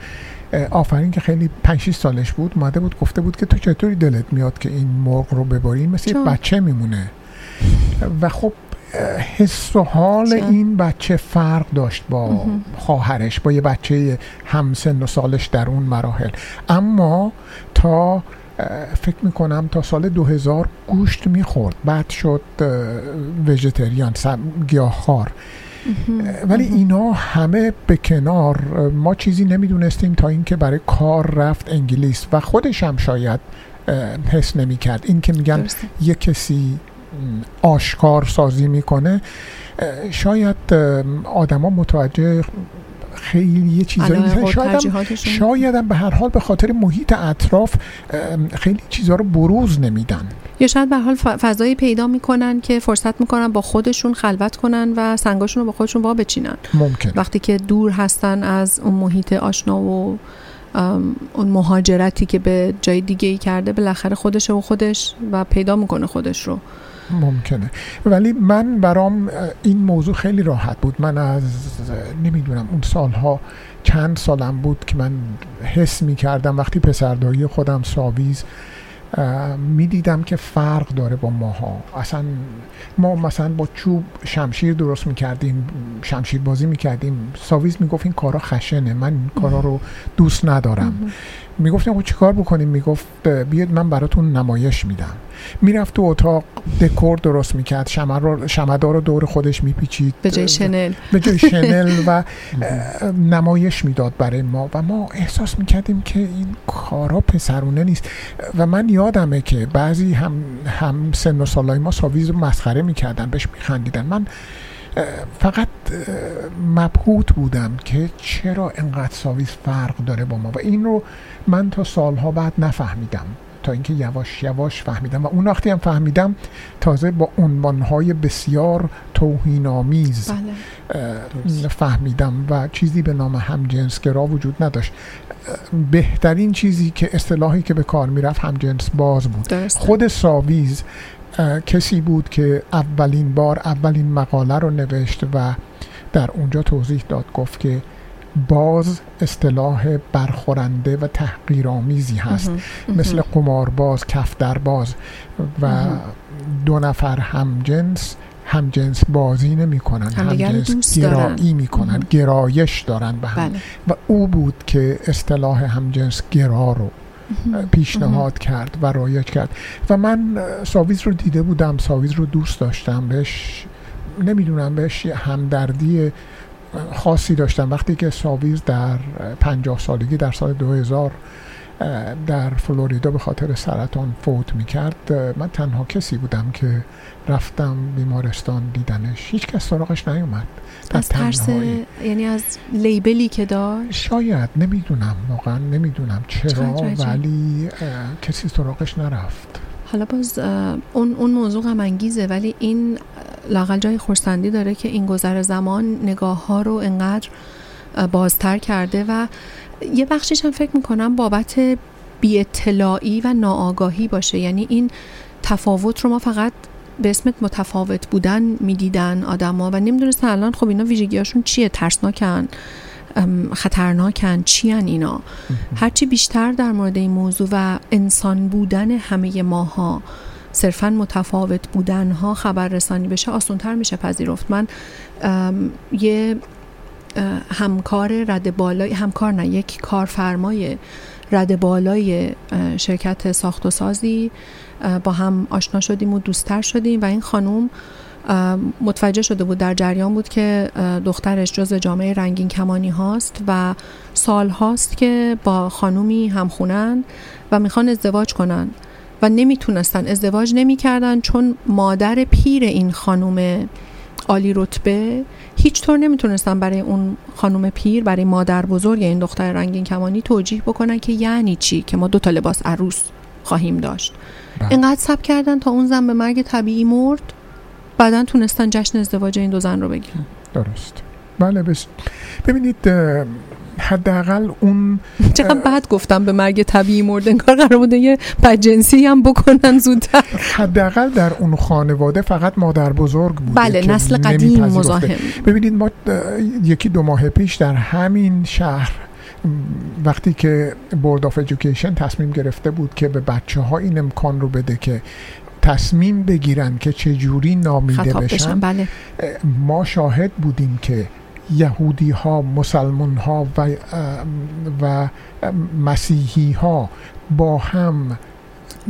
آفرین که خیلی 5 سالش بود. اومده بود گفته بود که تو چطوری دلت میاد که این مرغ رو ببری؟ مثل بچه میمونه. و خب حس و حال این بچه فرق داشت با خواهرش با یه بچه همسن و سالش در اون مراحل. اما تا فکر می‌کنم تا سال 2000 گوشت می‌خورد. بعد شد ویژیتریان گیاهخوار ولی اینا همه به کنار ما چیزی نمی‌دونستیم تا اینکه برای کار رفت انگلیس. و خودش هم شاید حس نمی‌کرد. این که میگن یه کسی آشکار سازی می‌کنه شاید آدما متوجه خیلی یه چیزایی می‌زنن. شاید. شاید هم به هر حال به خاطر محیط اطراف خیلی چیزها رو بروز نمیدن یا شاید به هر حال فضایی پیدا می‌کنن که فرصت می‌کنن با خودشون خلوت کنن و سنگاشون رو با خودشون وا بچینن ممکن وقتی که دور هستن از اون محیط آشنا و اون مهاجرتی که به جای دیگه ای کرده بالاخره خودش و خودش و پیدا می‌کنه خودش رو ممکنه. ولی من برام این موضوع خیلی راحت بود. من از نمی‌دونم اون سالها چند سالم بود که من حس می کردم وقتی پسردایی خودم ساویز می دیدم که فرق داره با ماها. اصلا ما مثلا با چوب شمشیر درست می کردیم شمشیر بازی می کردیم ساویز می گفت این کارا خشنه من این کارا رو دوست ندارم. می‌گفتیم خب چیکار بکنیم؟ می‌گفت اه، بیاید من براتون نمایش میدم. می‌رفت تو اتاق دکور درست می‌کرد. شمع رو دور خودش میپیچید. به جای شنل. به جای شنل و [laughs] نمایش می‌داد برای ما. و ما احساس می‌کردیم که این کارا پسرونه نیست. و من یادمه که بعضی هم, هم سن و سالای ما ساویز رو مسخره می‌کردن بهش میخندیدن. من فقط مبهوت بودم که چرا انقدر ساویز فرق داره با ما. و این رو من تا سالها بعد نفهمیدم. تا اینکه یواش یواش فهمیدم. و اون وقتی هم فهمیدم تازه با عنوانهای بسیار توهینآمیز اه، فهمیدم. و چیزی به نام همجنسگرا وجود نداشت. بهترین چیزی که اصطلاحی که به کار می‌رفت همجنس باز بود. درسته. خود ساویز کسی بود که اولین بار اولین مقاله رو نوشت و در اونجا توضیح داد گفت که باز اصطلاح برخورنده و تحقیرآمیزی هست. مثل قمارباز کفترباز و. دو نفر همجنس همجنس بازی نمی کنن همجنس. گرایی می کنن. گرایش دارن به هم بله. و او بود که اصطلاح همجنس گرا رو. پیشنهاد کرد و رایج کرد. و من ساویز رو دیده بودم. ساویز رو دوست داشتم. بهش نمی‌دونم بهش همدردی خاصی داشتم. وقتی که ساویز در اه، پنجاه سالگی در سال 2000 اه، در فلوریدا به خاطر سرطان فوت می‌کرد. من تنها کسی بودم که رفتم بیمارستان دیدنش. هیچ کس سراغش نیومد. از ترس. یعنی از لیبلی که داشت؟ شاید. نمی‌دونم. واقعا نمی‌دونم چرا. ولی کسی سراغش نرفت. حالا باز اون اون موضوع غم انگیزه ولی این لاقل جای خورسندی داره که این گذر زمان نگاه ها رو انقدر بازتر کرده و یه بخشیش هم فکر می‌کنم بابت بی اطلاعی و ناآگاهی باشه. یعنی این تفاوت رو ما فقط به اسم متفاوت بودن می‌دیدن آدما و نمی‌دونستن الان خب اینا ویژگیاشون چیه؟ ترسناکن خطرناکن چی اینا؟ هرچی بیشتر در مورد این موضوع و انسان بودن همه ماها صرفا متفاوت بودن ها خبر رسانی بشه آسانتر میشه پذیرفت. من یه همکار رد بالای همکار نه یک کارفرمای رد بالای شرکت ساخت و سازی با هم آشنا شدیم و دوستتر شدیم و این خانوم اه، متوجه شده بود در جریان بود که دخترش جز جامعه رنگین کمانی هاست و سال هاست که با خانومی همخونن و می‌خوان ازدواج کنن و نمی‌تونستن ازدواج نمی‌کردن چون مادر پیر این خانوم عالی رتبه هیچ طور نمی‌تونستن برای اون خانم پیر برای مادر بزرگ این دختر رنگین کمانی توجیه بکنن که یعنی چی؟ که ما دو تا لباس عروس خواهیم داشت. اینقدر سب کردن تا اون زن به مرگ طبیعی مرد بعدا تونستن جشن ازدواج این دو زن رو بگیرن. درست. بله بس ببینید حداقل اون چقدر بد گفتم به مرگ طبیعی مرد انگار قرار بوده یه بدجنسی هم بکنن زودتر حداقل در اون خانواده فقط مادر بزرگ بوده بله، که نسل قدیم. مزاحم. ببینید ما یکی دو ماه پیش در همین شهر وقتی که Board of Education تصمیم گرفته بود که به بچه ها این امکان رو بده که تصمیم بگیرن که چجوری نامیده خطاب بشن, بشن بله ما شاهد بودیم که یهودی ها مسلمان ها و, و مسیحی ها با هم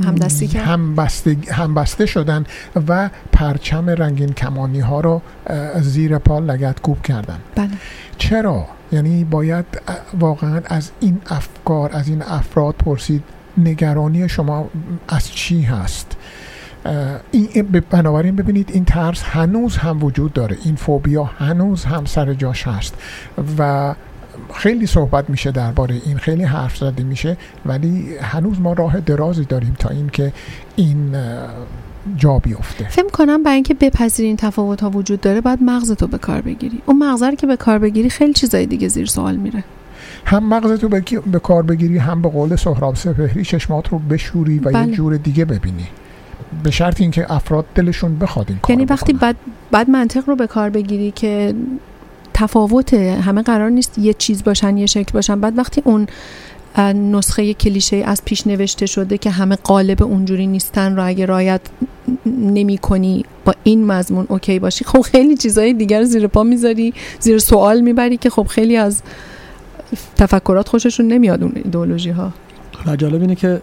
همدستی کرد. هم بسته, هم بسته شدن و پرچم رنگین کمانی ها رو اه، زیر پا لگت کوب کردن بله چرا؟ یعنی باید واقعا از این افکار از این افراد پرسید نگرانی شما از چی هست این بنابراین ببینید این ترس هنوز هم وجود داره. این فوبیا هنوز هم سر جاش هست. و خیلی صحبت میشه درباره این خیلی حرف زده میشه ولی هنوز ما راه درازی داریم تا اینکه این جا بیفته. فکر کنم برای اینکه بپذیری این تفاوت ها وجود داره باید مغزتو به کار بگیری. اون مغز که به کار بگیری خیلی چیزای دیگه زیر سوال میره. هم مغزتو به کار بگیری هم به قول سهراب سپهری چشمات رو بشوری و بله. یه جور دیگه ببینی. به شرط اینکه افراد دلشون بخواد این یعنی وقتی بعد بعد منطق رو به کار بگیری که تفاوت همه قرار نیست یه چیز باشن یه شکل باشن. بعد وقتی اون نسخه کلیشه از پیش نوشته شده که همه قالب اونجوری نیستن رو اگه رایت نمی کنی با این مضمون اوکی باشی. خب خیلی چیزهای دیگر زیر پا می‌ذاری زیر سوال می‌بری که خب خیلی از تفکرات خوششون نمیاد اون ایدئولوژی ها جالب اینه که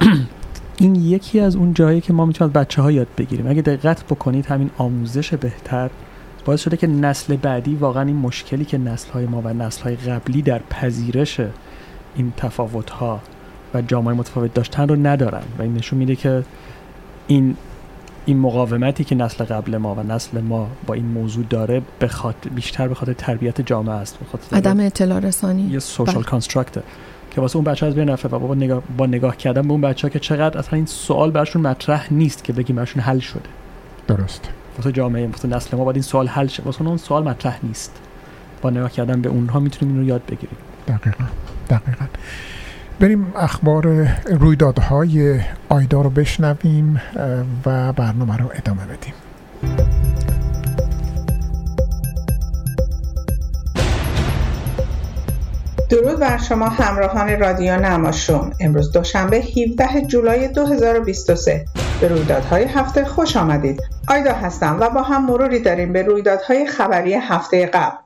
[clears throat] این یکی از اون جایی که ما می‌تونیم بچه ها یاد بگیریم. اگه دقت بکنید همین آموزش بهتر باعث شده که نسل بعدی واقعا این مشکلی که نسل های ما و نسل های قبلی در پذیرش این تفاوت ها و جامعه متفاوت داشتن رو ندارن. و این نشون میده که این این مقاومتی که نسل قبل ما و نسل ما با این موضوع داره بخاطر بیشتر به خاطر تربیت جامعه است. بخاطر عدم اطلاع رسانی. یه سوشال کانستراکت که واسه اون بچه از بین رفته و با نگاه, با نگاه کردن به اون بچه ها که چقدر اصلا این سوال برشون مطرح نیست که بگیم برشون حل شده. درست. واسه جامعه واسه نسل ما باید این سوال حل شه. واسه اون سوال مطرح نیست. با نگاه کردن به اونها می‌تونیم این رو یاد بگیریم. دقیقا. دقیقا. بریم اخبار رویدادهای آیدا رو بشنویم و برنامه رو ادامه بدیم. درود بر شما همراهان رادیو نماشوم. امروز دوشنبه 17 جولای 2023 به رویدادهای هفته خوش آمدید. آیدا هستم و با هم مروری داریم به رویدادهای خبری هفته قبل.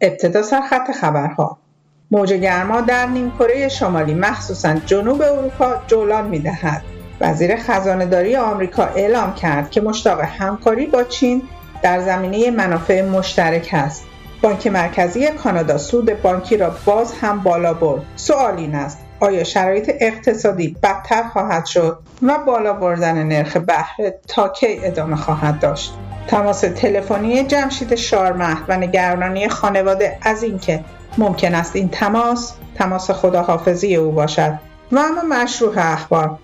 ابتدا سرخط خبرها. موج گرما در نیمکره شمالی مخصوصا جنوب اروپا جولان می‌دهد. وزیر خزانهداری آمریکا اعلام کرد که مشتاق همکاری با چین در زمینه منافع مشترک است. بانک مرکزی کانادا سود بانکی را باز هم بالا برد. سوال این است آیا شرایط اقتصادی بدتر خواهد شد و بالا بردن نرخ بهره تا کی ادامه خواهد داشت؟ تماس تلفنی جمشید شارمهد و نگرانی خانواده از اینکه ممکن است این تماس تماس خداحافظی او باشد. و اما مشروع اخبار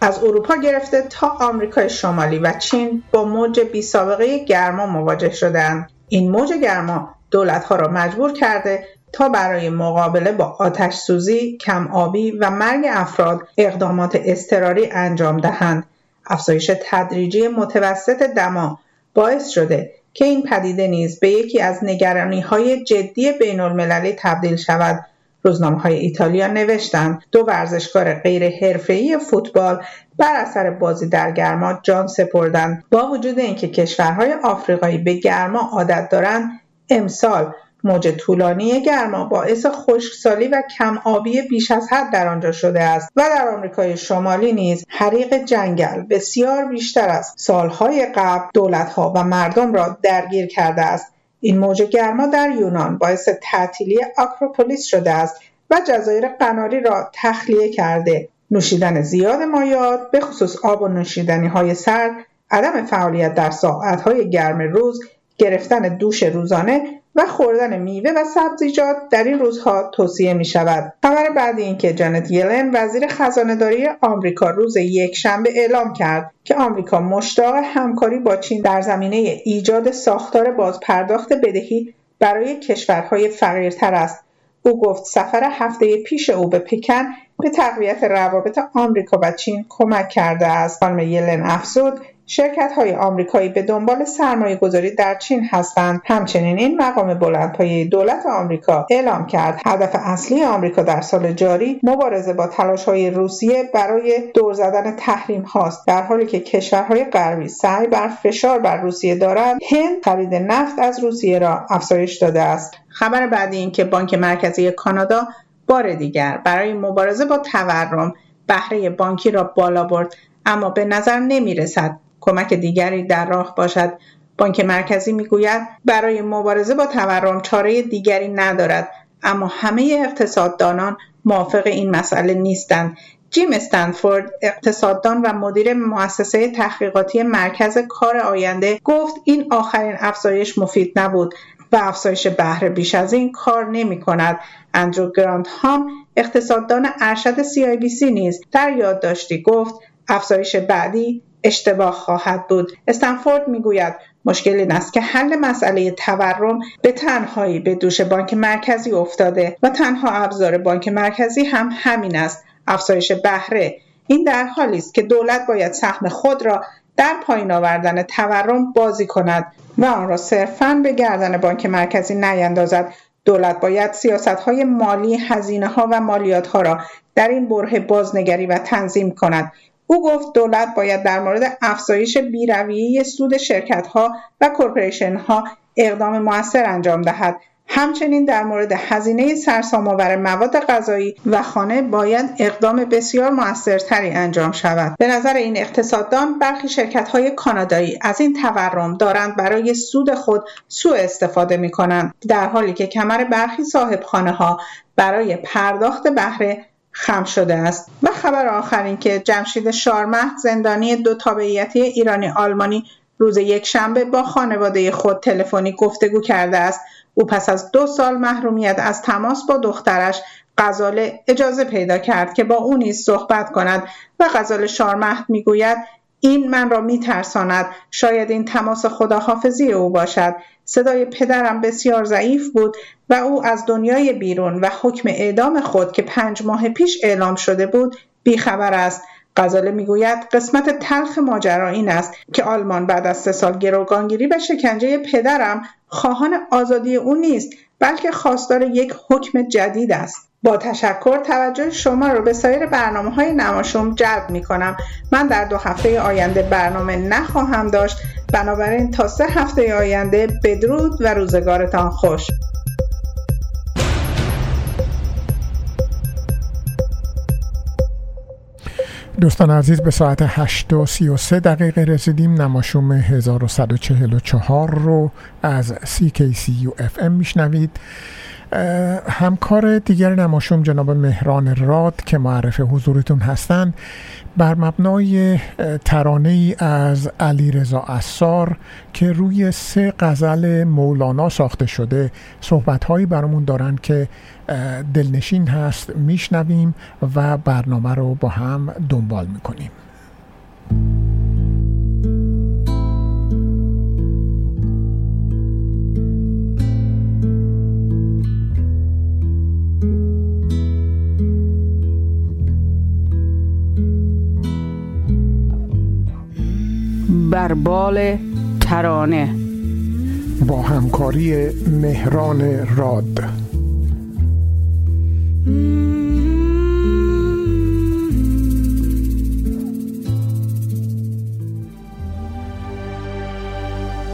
از اروپا گرفته تا آمریکای شمالی و چین با موج بی سابقه گرما مواجه شدند این موج گرما دولتها را مجبور کرده تا برای مقابله با آتش سوزی، کم آبی و مرگ افراد اقدامات اضطراری انجام دهند. افزایش تدریجی متوسط دما باعث شده که این پدیده نیز به یکی از نگرانی های جدی بین المللی تبدیل شود. روزنامه های ایتالیا نوشتند دو ورزشکار غیر حرفه‌ای فوتبال بر اثر بازی در گرما جان سپردند با وجود اینکه کشورهای آفریقایی به گرما عادت دارند امسال موج طولانی گرما باعث خشکسالی و کم آبی بیش از حد در آنجا شده است و در آمریکای شمالی نیز حریق جنگل بسیار بیشتر از سالهای قبل دولتها و مردم را درگیر کرده است. این موج گرما در یونان باعث تعطیلی آکروپولیس شده است و جزایر قناری را تخلیه کرده. نوشیدن زیاد مایات به خصوص آب و نوشیدنی های سرد عدم فعالیت در ساعتهای گرم روز گرفتن دوش روزانه و خوردن میوه و سبزیجات در این روزها توصیه می شود. خبر بعدی این که جانت یلن وزیر خزانهداری آمریکا روز یک شنبه اعلام کرد که آمریکا مشتاق همکاری با چین در زمینه ایجاد ساختار بازپرداخت بدهی برای کشورهای فقیرتر است. او گفت سفر هفته پیش او به پکن به تقویت روابط آمریکا و چین کمک کرده است. خانم یلن افزود شرکت های آمریکایی به دنبال سرمایه گذاری در چین هستند. همچنین این مقام بلندپایه دولت آمریکا اعلام کرد. هدف اصلی آمریکا در سال جاری مبارزه با تلاش های روسیه برای دور زدن تحریم هاست. در حالی که کشورهای غربی سعی بر فشار بر روسیه دارند هند خرید نفت از روسیه را افزایش داده است. خبر بعدی این که بانک مرکزی کانادا بار دیگر برای مبارزه با تورم بهره بانکی را بالا برد اما به نظر نمی رسد کمک دیگری در راه باشد بانک مرکزی می‌گوید برای مبارزه با تورم چاره دیگری ندارد اما همه اقتصاددانان موافق این مسئله نیستند جیم استنفورد اقتصاددان و مدیر مؤسسه تحقیقاتی مرکز کار آینده گفت این آخرین افزایش مفید نبود و افزایش بهره بیش از این کار نمی کند. اندرو گراند هام اقتصاددان ارشد CIBC نیز در یادداشتی گفت افزایش بعدی اشتباه خواهد بود. استنفورد می‌گوید مشکل این است که حل مسئله تورم به تنهایی به دوش بانک مرکزی افتاده و تنها ابزار بانک مرکزی هم همین است. افزایش بهره. این در حالی است که دولت باید سهم خود را در پایین آوردن تورم بازی کند و آن را صرفا به گردن بانک مرکزی نیندازد. دولت باید سیاست های مالی هزینه ها و مالیات ها را در این بره بازنگری و تنظیم کند. او گفت دولت باید در مورد افزایش بیرویه سود شرکت ها و کورپوریشن ها اقدام موثر انجام دهد. همچنین در مورد هزینه سرسام‌آور مواد غذایی و خانه باید اقدام بسیار موثرتری انجام شود. به نظر این اقتصاددان برخی شرکت‌های کانادایی از این تورم دارند برای سود خود سوء استفاده می‌کنند در حالی که کمر برخی صاحب خانه ها برای پرداخت بهره خم شده است. و خبر آخرین که جمشید شارمهد زندانی دو تابعیتی ایرانی آلمانی روز یک شنبه با خانواده خود تلفنی گفتگو کرده است. او پس از دو سال محرومیت از تماس با دخترش غزاله اجازه پیدا کرد که با او نیز صحبت کند و غزال شارمهد می‌گوید این من را میترساند. شاید این تماس خداحافظی او باشد. صدای پدرم بسیار ضعیف بود و او از دنیای بیرون و حکم اعدام خود که پنج ماه پیش اعلام شده بود بیخبر است. غزاله می‌گوید قسمت تلخ ماجرا این است که آلمان بعد از سه سال گروگانگیری و شکنجه پدرم خواهان آزادی او نیست بلکه خواستار یک حکم جدید است. با تشکر توجه شما رو به سایر برنامه های نماشوم جلب می کنم من در دو هفته آینده برنامه نخواهم داشت. بنابراین تا سه هفته آینده بدرود و روزگارتان خوش. دوستان عزیز به ساعت 8 و 33 دقیقه رسیدیم. نماشوم 1144 رو از CKCU FM میشنوید. همکار دیگر نماشوم جناب مهران راد که معرف حضورتون هستند بر مبنای ترانه ای از علی رضا اثار که روی سه غزل مولانا ساخته شده صحبت هایی برامون دارن که دلنشین هست میشنویم و برنامه رو با هم دنبال می‌کنیم. بر بال ترانه. با همکاری مهران راد.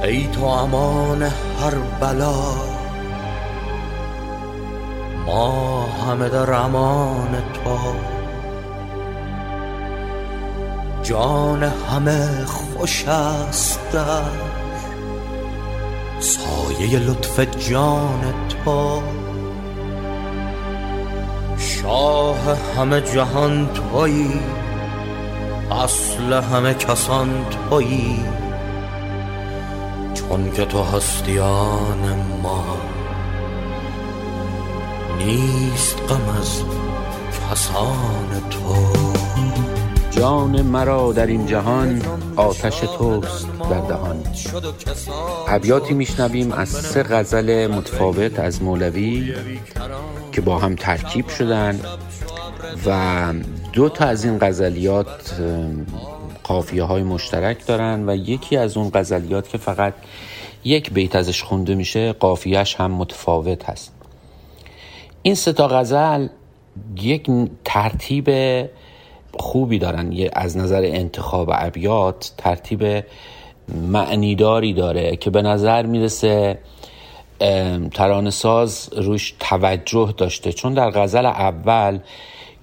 ای تو امان هر بلا ما همه در امان تو. جان همه خوش است. سایه لطف جان تو. شاه همه جهان تویی. اصل همه کسان تویی. چون که تو هستیان ما. نیست غم از کسان تو. جان مرا در این جهان آتش توست در دهان. ابیاتی میشنویم از سه غزل متفاوت از مولوی که با هم ترکیب شدن و دو تا از این غزلیات قافیه های مشترک دارن و یکی از اون غزلیات که فقط یک بیت ازش خونده میشه قافیهش هم متفاوت هست. این سه تا غزل یک ترتیب خوبی دارن. یه از نظر انتخاب ابیات ترتیب معنیداری داره که به نظر می‌رسه ترانه ساز روش توجه داشته. چون در غزل اول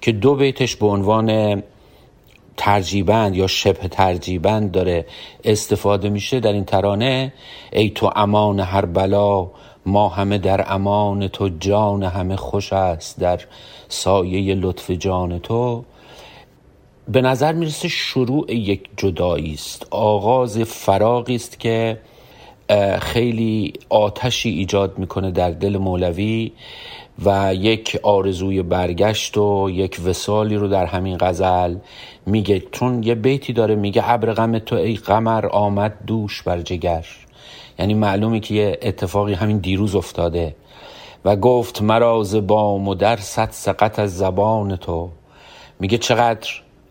که دو بیتش به عنوان ترجیبند یا شبه ترجیبند داره استفاده میشه در این ترانه ای تو امان هر بلا ما همه در امان تو جان همه خوش است در سایه لطف جان تو. به نظر می‌رسه شروع یک جدایی است. آغاز فراغی است که خیلی آتشی ایجاد می‌کنه در دل مولوی و یک آرزوی برگشت و یک وسالی رو در همین غزل میگه. چون یه بیتی داره میگه ابر غم تو ای قمر آمد دوش بر جگر. یعنی معلومه که یه اتفاقی همین دیروز افتاده و گفت مراز بام و در صد سقط از زبان تو. میگه چقدر؟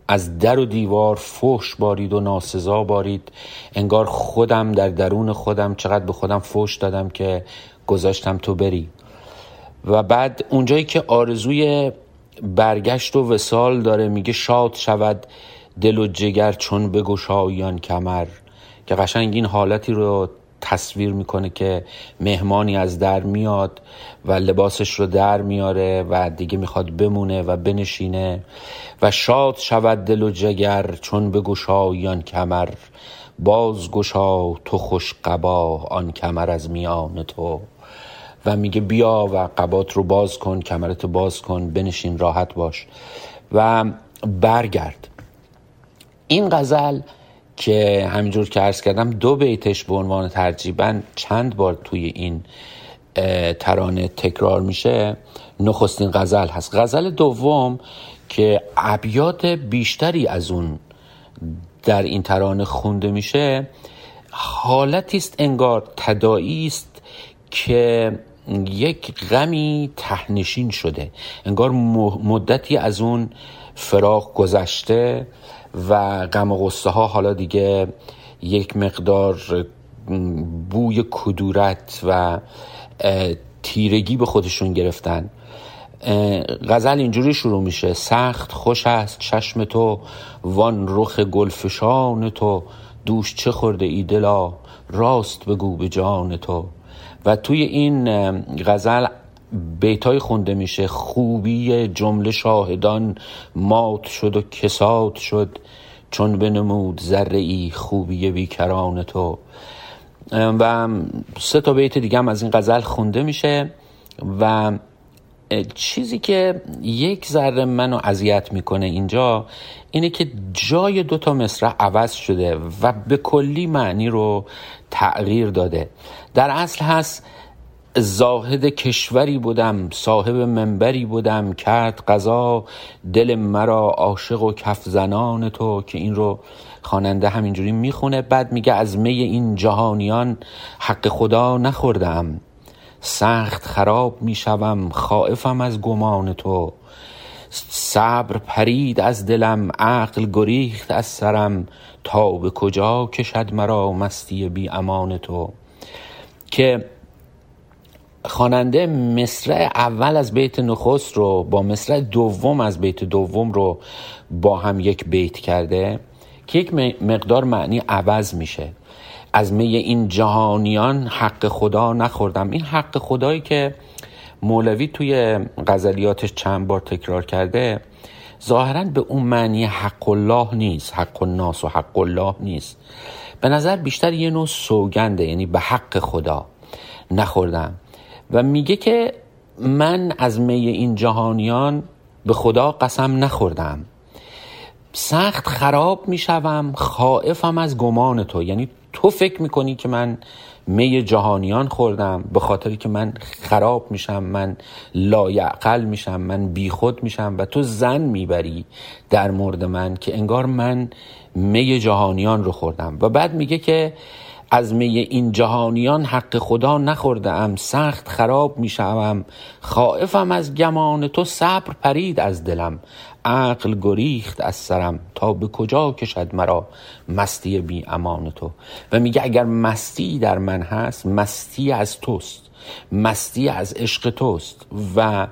از در و دیوار فوش بارید و ناسزا بارید. انگار خودم در درون خودم چقدر به خودم فوش دادم که گذاشتم تو بری. و بعد اونجایی که آرزوی برگشت و وسال داره میگه شاد شود دل و جگر چون بگشایان کمر. که قشنگ این حالتی رو تصویر می‌کنه که مهمانی از در میاد و لباسش رو در میاره و دیگه می‌خواد بمونه و بنشینه و شاد شود دل و جگر چون به گشایان کمر. باز گشا تو خوش قبا آن کمر از میان تو. و میگه بیا و قبات رو باز کن کمرت باز کن بنشین راحت باش. و برگرد. این غزل که همینجور که عرض کردم دو بیتش به عنوان ترجیبا چند بار توی این ترانه تکرار میشه نخستین غزل هست. غزل دوم که ابیات بیشتری از اون در این ترانه خونده میشه حالتی است انگار تدایی است که یک غمی تهنشین شده. انگار مدتی از اون فراغ گذشته. و غم و غصه ها حالا دیگه یک مقدار بوی کدورت و تیرگی به خودشون گرفتن. غزل اینجوری شروع میشه. سخت خوش است چشم تو وان رخ گلفشان تو. دوش چه خورده ای دلا؟ راست بگو به جان تو. و توی این غزل بیتای خونده میشه. خوبی جمله شاهدان مات شد و کساد شد. چون بنمود ذره ای خوبی بیکران تو. و سه تا بیت دیگه هم از این غزل خونده میشه. و چیزی که یک ذره منو اذیت می‌کنه اینجا اینه که جای دوتا مصرع عوض شده و به کلی معنی رو تغییر داده. در اصل هست زاهد کشوری بودم صاحب منبری بودم کرد قضا دل مرا عاشق و کف زنان تو که این رو خواننده همینجوری می‌خونه. بعد میگه از می این جهانیان حق خدا نخوردم سخت خراب می‌شوم خائفم از گمان تو. صبر پرید از دلم عقل گریخت از سرم تا به کجا کشد مرا مستی بی امان تو. که خواننده مصرع اول از بیت نخست رو با مصرع دوم از بیت دوم رو با هم یک بیت کرده که یک مقدار معنی عوض میشه. از می این جهانیان حق خدا نخوردم. این حق خدایی که مولوی توی غزلیاتش چند بار تکرار کرده ظاهرا به اون معنی حق الله نیست. حق الناس و حق الله نیست. به نظر بیشتر یه نوع سوگنده یعنی به حق خدا نخوردم. و میگه که من از می این جهانیان به خدا قسم نخوردم. سخت خراب می‌شوم خائفم از گمان تو. یعنی تو فکر می‌کنی که من می جهانیان خوردم به خاطری که من خراب میشم من لایعقل میشم من بیخود میشم و تو زن می‌بری در مورد من که انگار من می جهانیان رو خوردم. و بعد میگه که از می این جهانیان حق خدا نخورده ام سخت خراب می شوم. خائفم از گمان تو صبر پرید از دلم. عقل گریخت از سرم تا به کجا کشد مرا مستی بی امان تو؟ و میگه اگر مستی در من هست مستی از توست مستی از عشق توست. و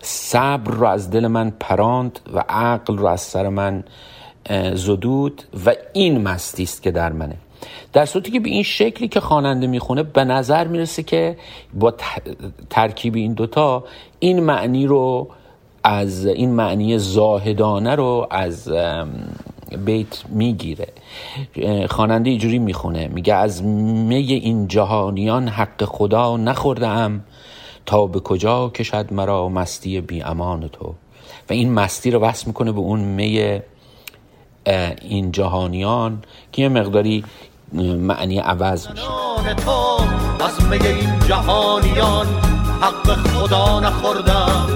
صبر رو از دل من پراند و عقل رو از سر من زدود. و این مستی است که در منه. در صورتی که به این شکلی که خواننده می‌خونه به نظر می‌رسه که با ترکیب این دوتا این معنی رو از این معنی زاهدانه رو از بیت می‌گیره. خواننده اینجوری می‌خونه میگه از می این جهانیان حق خدا نخورده ام تا به کجا کشد مرا مستی بی امان تو؟ و این مستی رو وصل می‌کنه به اون می این جهانیان که یه مقداری معنی عوض میشه. تو از می این جهانیان حق خدا نخوردم.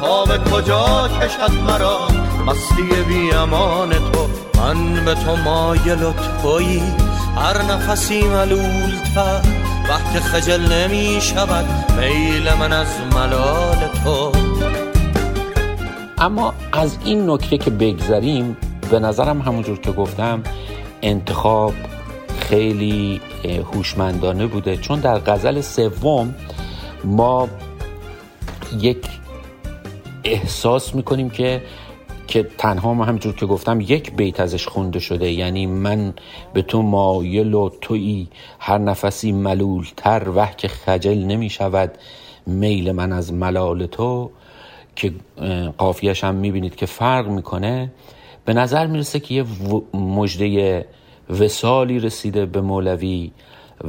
تا به کجا کشد مرا؟ مستی بی امان تو. من به تو مایل و تویی. هر نفسی ملولتر وقت خجل نمی شود. میل من از ملال تو. اما از این نکته که بگذریم به نظرم همونجور که گفتم انتخاب خیلی هوشمندانه بوده. چون در غزل سوم ما یک احساس می‌کنیم که که تنها ما همجور که گفتم یک بیت ازش خونده شده. یعنی من به تو مایل و توی هر نفسی ملولتر. وح که خجل نمی شود میل من از ملال تو که قافیش هم می‌بینید که فرق می‌کنه. به نظر می‌رسه که یه مجده وسالی رسیده به مولوی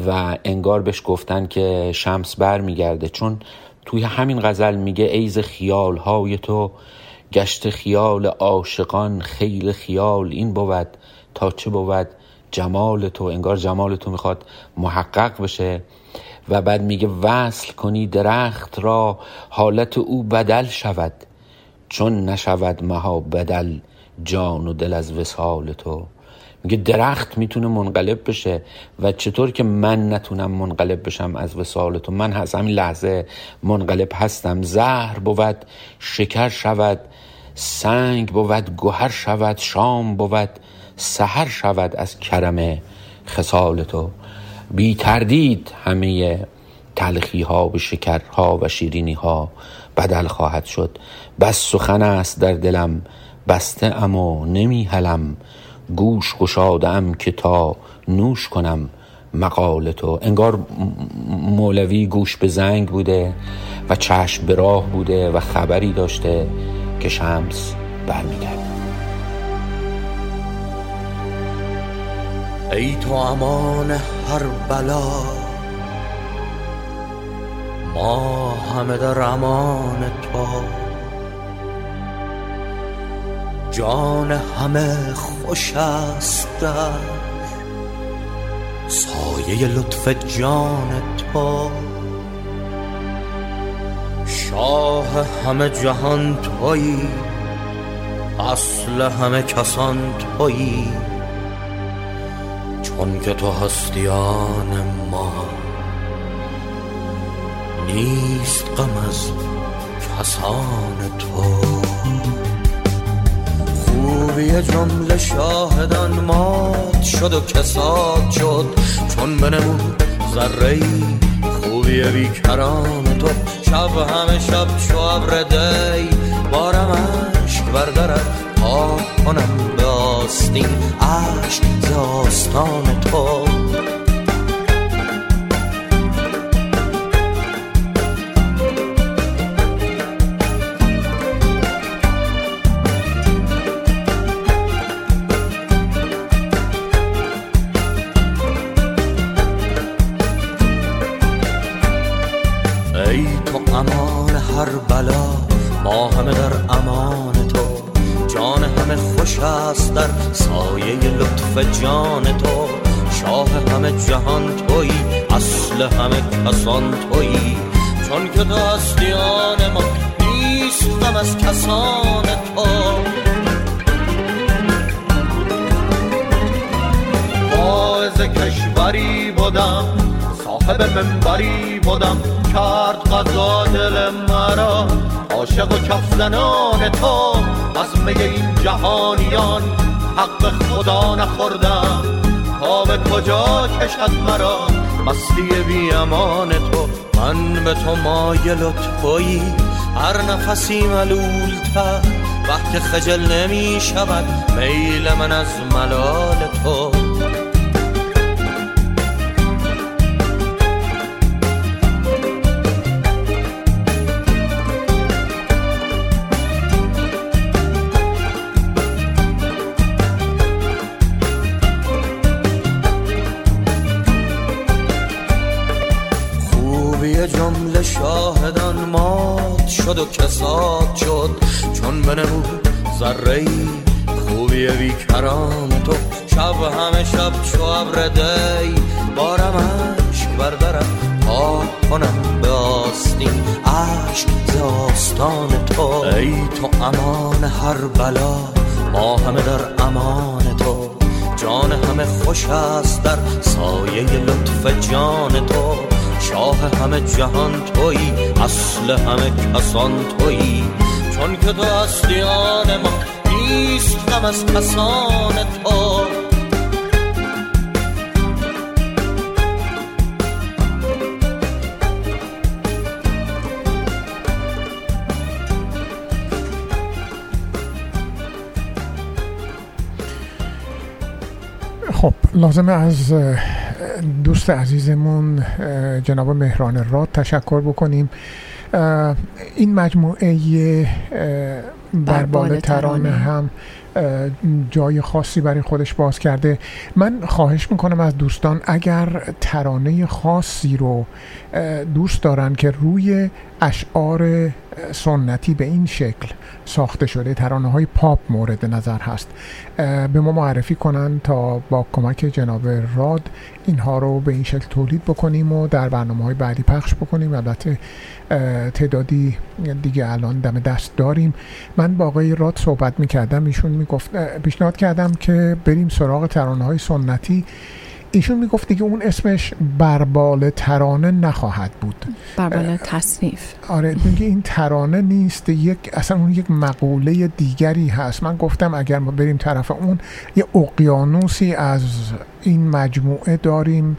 و انگار بهش گفتن که شمس بر میگرده چون توی همین غزل میگه ایز خیال های تو گشت خیال عاشقان خیل خیال این بود تا چه بود؟ جمال تو انگار جمال تو می‌خواد محقق بشه. و بعد میگه وصل کنی درخت را حالت او بدل شود. چون نشود مها بدل جان و دل از وسال تو. میگه درخت می‌تونه منقلب بشه و چطور که من نتونم منقلب بشم از وسال تو من از همین لحظه منقلب هستم. زهر بود شکر شود سنگ بود گوهر شود شام بود سحر شود از کرم خسال تو. بی تردید همه تلخی ها و شکرها و شیرینی ها بدل خواهد شد. بس سخن است در دلم بسته اما نمی هلم گوش گشادم که تا نوش کنم مقال تو. انگار مولوی گوش به زنگ بوده و چشم به راه بوده و خبری داشته که شمس برمیگرده ای تو امان هر بلا ما همه در امان تو. جان همه خوش است. سایه لطف جان تو. شاه همه جهان تویی. اصل همه کسان تویی. چون که تو هستیان ما. نیست غم از کسان تو. خوبی جمله شاهدان مات شد و کساد شد. چون بنمود ذره خوبی بیکران تو شب همه شب چو ابر دی بارم عشق بردرد پاک کنم به آستین. عشق ز تو. است در سایه لطف جان تو شاه همه جهان تویی اصل همه کسان تویی چون که تو هستیان ما نیست از کسان تو. باعث کشوری بودم صاحب منبری بودم کرد قضا دل مرا. عاشق و کف زنان تو از می این جهانیان حق خدا نخوردم. تا به کجا کشد مرا؟ مستی بی امان تو. من به تو مایل و تویی. هر نفسی ملولتر. وقت خجل نمی شود. میل من از ملال تو. کساد شد چون بنمود ذره خوبی بیکران تو. شب همه شب چو ابر دی. بارم عشق بردارم پاک کنم به آستین. عشق ز تو. ای تو امان هر بلا. ما همه در امان تو. جان همه خوش است در سایه لطف جان تو. شاه همه جهان تویی اصل همه کسان تویی چون که تو اصلیان ما نیست کم از کسان تو. خب لازمه از دوست عزیزمون جناب مهران راد تشکر بکنیم. این مجموعه بربال ترانه هم جای خاصی برای خودش باز کرده. من خواهش می‌کنم از دوستان اگر ترانه خاصی رو دوست دارن که روی اشعار سنتی به این شکل ساخته شده. ترانه های پاپ مورد نظر هست. به ما معرفی کنن تا با کمک جناب راد اینها رو به این شکل تولید بکنیم و در برنامه های بعدی پخش بکنیم. البته تعدادی دیگه الان دم دست داریم. من با آقای راد صحبت می‌کردم. ایشون می‌گفت پیشنهاد کردم که بریم سراغ ترانه های سنتی. ایشون می‌گفت دیگه اون اسمش بربال ترانه نخواهد بود. بربال تصنیف. آره میگه این ترانه نیست یک اصلا اون یک مقوله دیگری هست. من گفتم اگر ما بریم طرف اون یه اقیانوسی از این مجموعه داریم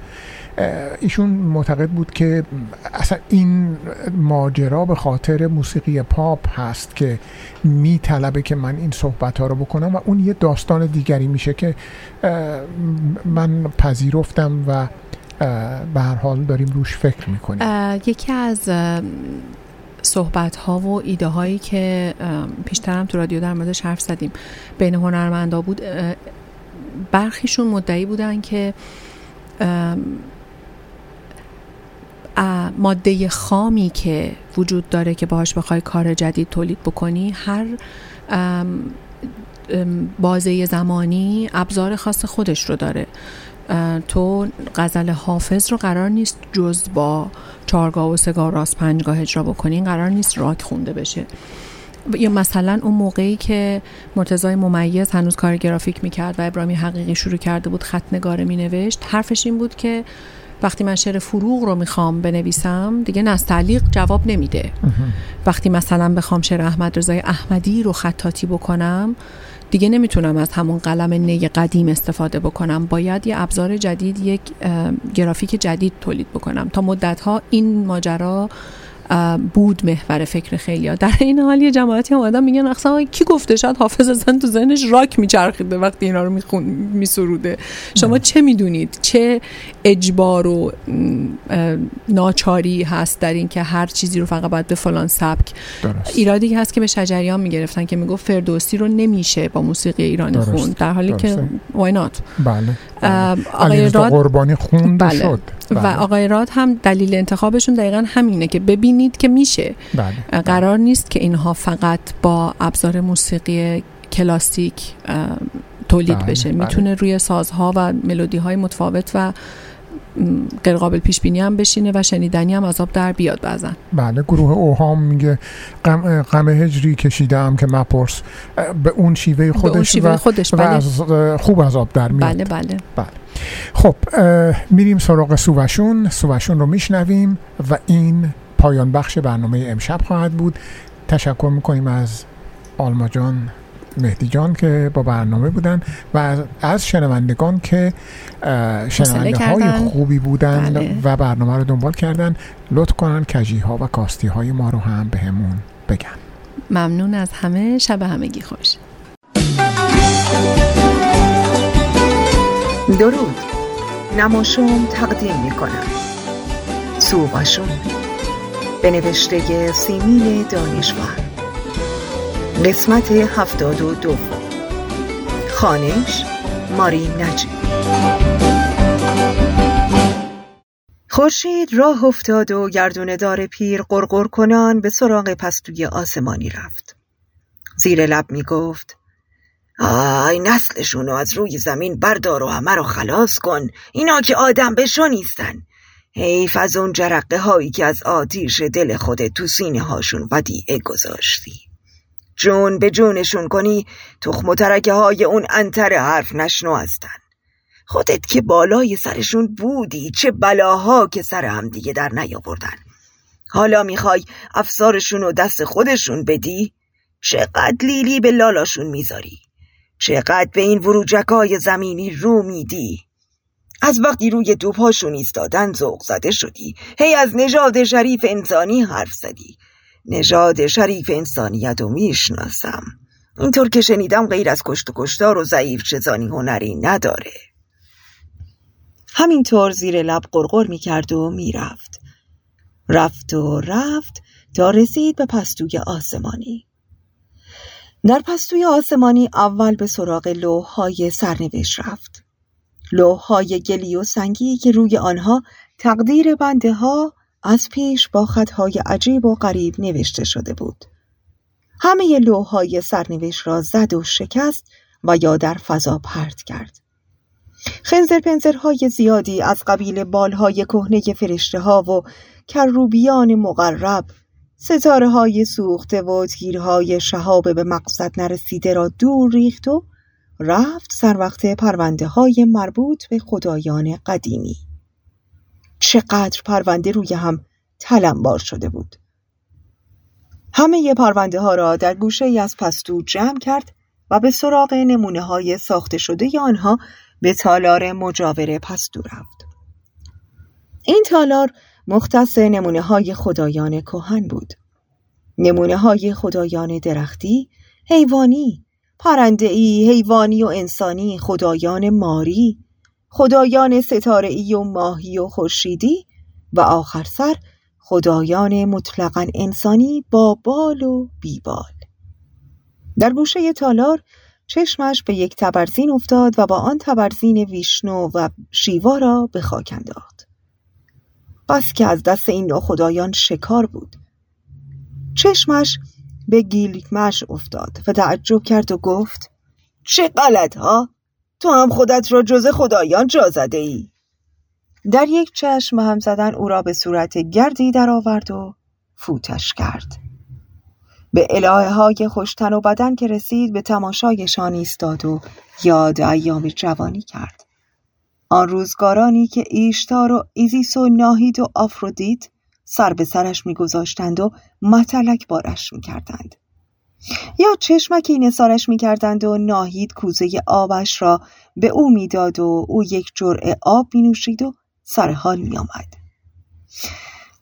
ایشون معتقد بود که اصلا این ماجرا به خاطر موسیقی پاپ هست که میطلبه که من این صحبت ها رو بکنم و اون یه داستان دیگری میشه که من پذیرفتم و به هر حال داریم روش فکر می‌کنیم. یکی از صحبت ها و ایده هایی که پیشترم تو رادیو در موردش حرف زدیم بین هنرمندا بود برخیشون مدعی بودن که ماده خامی که وجود داره که باهاش بخوای کار جدید تولید بکنی هر بازه زمانی ابزار خاص خودش رو داره. تو غزل حافظ رو قرار نیست جز با چارگاه و سگاه راست پنجگاه اجرا بکنی قرار نیست راک خونده بشه. یا مثلا اون موقعی که مرتضای ممیز هنوز کار گرافیک می‌کرد و ابراهیمی حقیقی شروع کرده بود خط نگاره مینوشت حرفش این بود که وقتی من شعر فروغ رو می‌خوام بنویسم دیگه نستعلیق جواب نمیده. وقتی مثلا بخوام شعر احمد رضای احمدی رو خطاطی بکنم دیگه نمی‌تونم از همون قلم نی قدیم استفاده بکنم. باید یه ابزار جدید یک گرافیک جدید تولید بکنم. تا مدت ها این ماجرا بود محور فکر خیلی ها. در این حال یه جماعتی هم آدم میگن اصلا کی گفته شاید حافظ اصلا تو ذهنش راک میچرخیده وقتی اینا رو میخون میسروده شما چه می‌دونید چه اجبار و ناچاری هست در این که هر چیزی رو فقط باید به فلان سبک درست. ایرادی هست که به شجریان می‌گرفتن که می‌گفت فردوسی رو نمیشه با موسیقی ایرانی خون در حالی درست. که وای نات بله آقای راد قربانی خون بله. شد بله. و آقای راد هم دلیل انتخابشون دقیقا همینه که ببینید که میشه بله. قرار نیست که اینها فقط با ابزار موسیقی کلاسیک تولید بله. بشه می‌تونه بله. روی سازها و ملودی های متفاوت و غیر قابل پیش بینی هم بشینه و شنیدنی هم عذاب در بیاد بعضن بله گروه اوهام میگه غم غم هجری کشیدم که مپرس. به اون شیوه خودش, اون شیوه و, خودش و از خوب عذاب در میاد. بله بله. بله. خب میریم سراغ سووشون سووشون رو میشنویم و این پایان بخش برنامه امشب خواهد بود. تشکر می‌کنیم از آلما جان. مهدی جان که با برنامه بودن و از شنوندگان که شنونده های خوبی بودن بله. و برنامه رو دنبال کردن لطف کنن کجی ها و کاستی های ما رو هم به همون بگن. ممنون از همه. شب همگی خوش. درود. نماشوم تقدیم می کنم سوباشون به نوشته سیمین دانشور. قسمت هفتاد و دوم خانش ماری نجی. خورشید راه افتاد و گردون دار پیر قرقر کنان به سراغ پستوی آسمانی رفت. زیر لب می گفت آی نسلشونو از روی زمین بردار و همه رو خلاص کن. اینا که آدم بشو نیستن. حیف از اون جرقه هایی که از آتیش دل خودت تو سینه هاشون ودیعه گذاشتی. جون به جونشون کنی تخم و ترکه های اون انتر حرف نشنو هستن خودت که بالای سرشون بودی چه بلاها که سر هم دیگه در نیاوردن حالا می‌خوای افسارشون و دست خودشون بدی؟ چقدر لیلی به لالاشون می‌ذاری؟ چقدر به این وروجکای زمینی رو میدی؟ از وقتی روی دوپاشون ایستادن ذوق زده شدی هی از نژاد شریف انسانی حرف زدی نژاد شریف انسانیت رو می‌شناسم. اینطور که شنیدم غیر از کشت و کشتار و ضعیف چزانی هنری نداره. همینطور زیر لب قرقر می‌کرد و می‌رفت. رفت و رفت تا رسید به پستوی آسمانی. در پستوی آسمانی اول به سراغ لوحهای سرنوشت رفت. لوحهای گلی و سنگی که روی آنها تقدیر بنده ها از پیش با خطهای عجیب و غریب نوشته شده بود. همه لوحهای سرنوشت را زد و شکست و یا در فضا پرت کرد. خنزر پنزرهای زیادی از قبیل بالهای کهنه فرشته ها و کروبیان مقرب ستاره های سوخته و تیرهای شهاب به مقصد نرسیده را دور ریخت و رفت سر وقت پرونده های مربوط به خدایان قدیمی. چقدر پرونده روی هم تلمبار شده بود. همه پرونده ها را در گوشه از پستو جمع کرد و به سراغ نمونه های ساخته شده آنها به تالار مجاور پستو رفت. این تالار مختص نمونه های خدایان کهن بود. نمونه های خدایان درختی، حیوانی، پرنده ای، حیوانی و انسانی، خدایان ماری، خدایان ستاره ای و ماهی و خورشیدی و آخر سر خدایان مطلقا انسانی با بال و بیبال. در گوشه تالار چشمش به یک تبرزین افتاد و با آن تبرزین ویشنو و شیوا را به خاک انداخت. بس که از دست این خدایان شکار بود. چشمش به گیلمش افتاد و تعجب کرد و گفت چه غلط ها؟ تو هم خودت را جز خدایان جا زده ای؟ در یک چشم هم زدن او را به صورت گردی درآورد و فوتش کرد. به الهه های خوشتن و بدن که رسید به تماشایشان ایستاد و یاد ایام جوانی کرد. آن روزگارانی که ایشتار و ایزیس و ناهید و آفرودیت سر به سرش میگذاشتند و متلک بارش می‌کردند. یا چشمکی نسارش می‌کردند و ناهید کوزه آبش را به او می‌داد و او یک جرعه آب مینوشید و سر حال میآمد.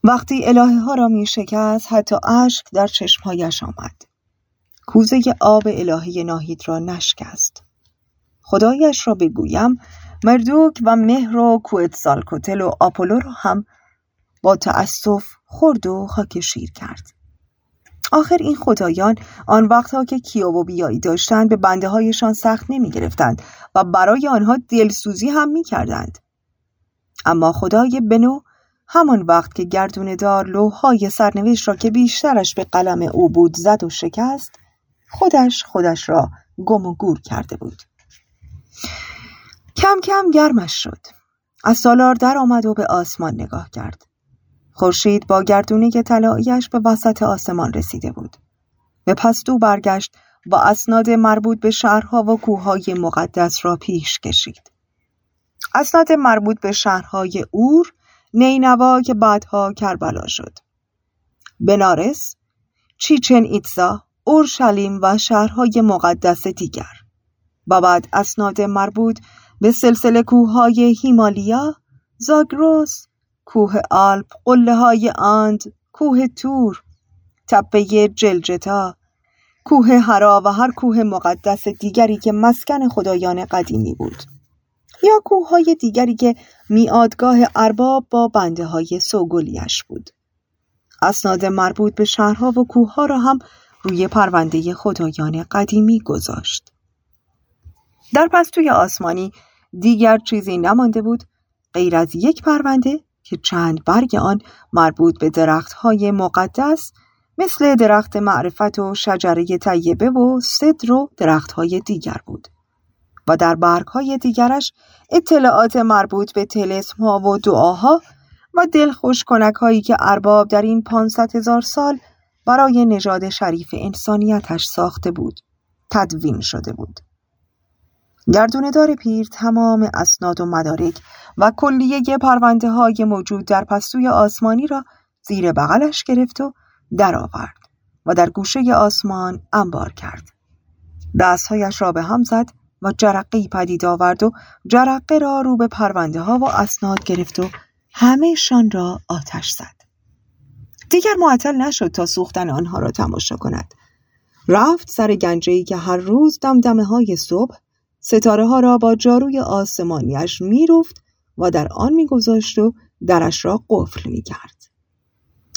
وقتی الهه ها را می شکست حتی اشک در چشمهایش آمد. کوزه آب الهه ناهید را نشکست. خدایش را بگویم مردوک و مهر و کوتسالکوتل و آپولو را هم با تأسف خورد و خاک شیر کرد. آخر این خدایان آن وقتها که کیو و بیایی داشتند به بنده هایشان سخت نمی گرفتند و برای آنها دلسوزی هم می کردند. اما خدای بنو همان وقت که گردون دار لوهای سرنوشت را که بیشترش به قلم او بود زد و شکست خودش خودش را گم و گور کرده بود. کم کم گرمش شد. از سالار در آمد و به آسمان نگاه کرد. خورشید با گردونه طلاییش به وسط آسمان رسیده بود. به پستو برگشت و اسناد مربوط به شهرها و کوههای مقدس را پیش کشید. اسناد مربوط به شهرهای اور نینوا که بعدها کربلا شد. بنارس چیچن ایتزا اورشلیم و شهرهای مقدس دیگر. و بعد اسناد مربوط به سلسله کوههای هیمالیا زاگروس کوه آلپ قله های آند کوه تور تپه جلجتا کوه هرا و هر کوه مقدس دیگری که مسکن خدایان قدیمی بود یا کوههای دیگری که میادگاه ارباب با بنده های سوگلیش بود. اسناد مربوط به شهرها و کوهها را هم روی پرونده خدایان قدیمی گذاشت. در پستوی آسمانی دیگر چیزی نمانده بود غیر از یک پرونده که چند برگ آن مربوط به درختهای مقدس مثل درخت معرفت و شجره طیبه و صدر و درختهای دیگر بود. و در برگهای دیگرش اطلاعات مربوط به تلسم ها و دعاها و دلخوش کنک هایی که ارباب در این پانصد هزار سال برای نژاد شریف انسانیتش ساخته بود تدوین شده بود. دار پیر تمام اسناد و مدارک و کلیه پرونده های موجود در پستوی آسمانی را زیر بغلش گرفت و درآورد و در گوشه آسمان انبار کرد. دستهایش را به هم زد و جرقی پدید آورد و جرقه را رو به پرونده ها و اسناد گرفت و همهشان را آتش زد. دیگر معطل نشد تا سوختن آنها را تماشا کند. رفت سر گنجهی که هر روز دمدمه های صبح ستاره ها را با جاروی آسمانیش می‌رفت و در آن میگذاشت و درش را قفل می‌کرد.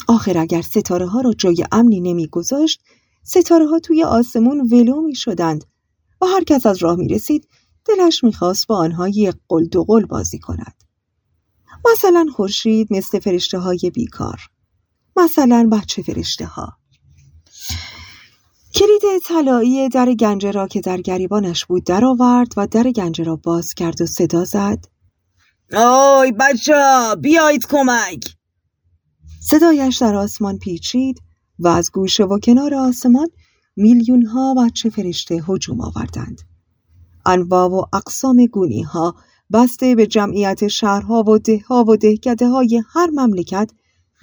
آخر اگر ستاره ها را جای امنی نمیگذاشت ستاره ها توی آسمون ولو می شدند و هر کس از راه می رسید دلش می‌خواست با آنها یک قل دو قل بازی کند. مثلا خورشید مثل فرشته های بیکار مثلا بچه فرشته ها کلید طلایی در گنجه را که در گریبانش بود درآورد و در گنجه را باز کرد و صدا زد. آی بچه بیایید کمک. صدایش در آسمان پیچید و از گوشه و کنار آسمان میلیون ها بچه فرشته هجوم آوردند. انواع و اقسام گونی ها بسته به جمعیت شهرها و دهها و دهکده های هر مملکت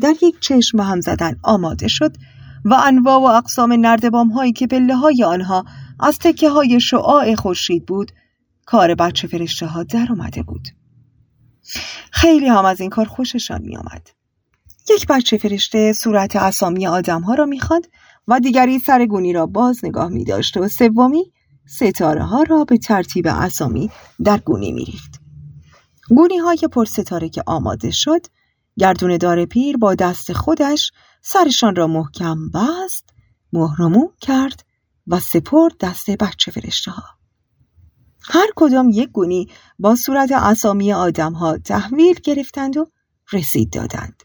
در یک چشم هم زدن آماده شد و انواع و اقسام نردبام هایی که پله های آنها از تکه های شعاع خورشید بود کار بچه فرشته ها در آمده بود خیلی هم از این کار خوششان می آمد. یک بچه فرشته صورت اسامی آدم ها را می‌خواند و دیگری سرگونی را باز نگاه می داشت و سومی ستاره ها را به ترتیب اسامی در گونی می ریخت. گونی های پر ستاره که آماده شد گردون دار پیر با دست خودش سرشان را محکم بست مهرموم کرد و سپرد دست بچه فرشته ها. هر کدام یک گونی با صورت اسامی آدم ها تحویل گرفتند و رسید دادند.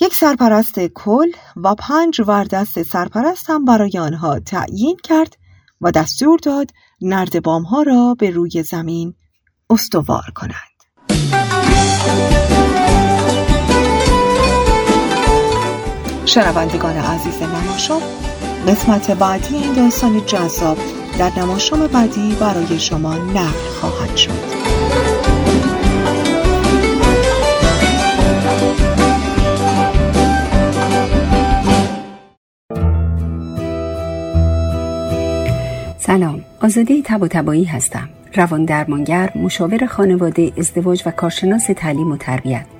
یک سرپرست کل و پنج وردست سرپرست هم برای آنها تعیین کرد و دستور داد نردبام ها را به روی زمین استوار کنند. شنوندگان عزیز نماشام قسمت بعدی این داستان جذاب در نماشام بعدی برای شما نقل خواهد شد. سلام آزاده تب و تبایی هستم. روان درمانگر مشاور خانواده ازدواج و کارشناس تعلیم و تربیت.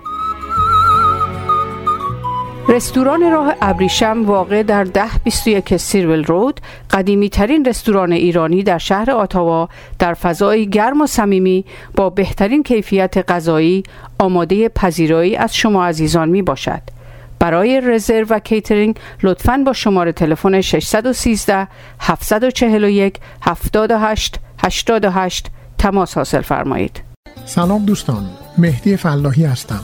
رستوران راه ابریشم واقع در ده 21 سیرول رود قدیمی ترین رستوران ایرانی در شهر آتاوا در فضای گرم و صمیمی با بهترین کیفیت غذایی آماده پذیرایی از شما عزیزان می باشد. برای رزرو و کیترینگ لطفاً با شماره تلفن 613 741 78 88 تماس حاصل فرمایید. سلام دوستان مهدی فلاحی هستم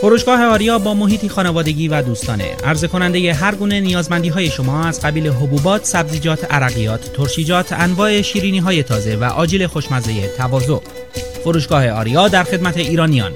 فروشگاه آریا با محیطی خانوادگی و دوستانه عرضه کننده هر گونه نیازمندی های شما از قبیل حبوبات، سبزیجات، عرقیات، ترشیجات، انواع شیرینی های تازه و آجیل خوشمزه تواضع. فروشگاه آریا در خدمت ایرانیان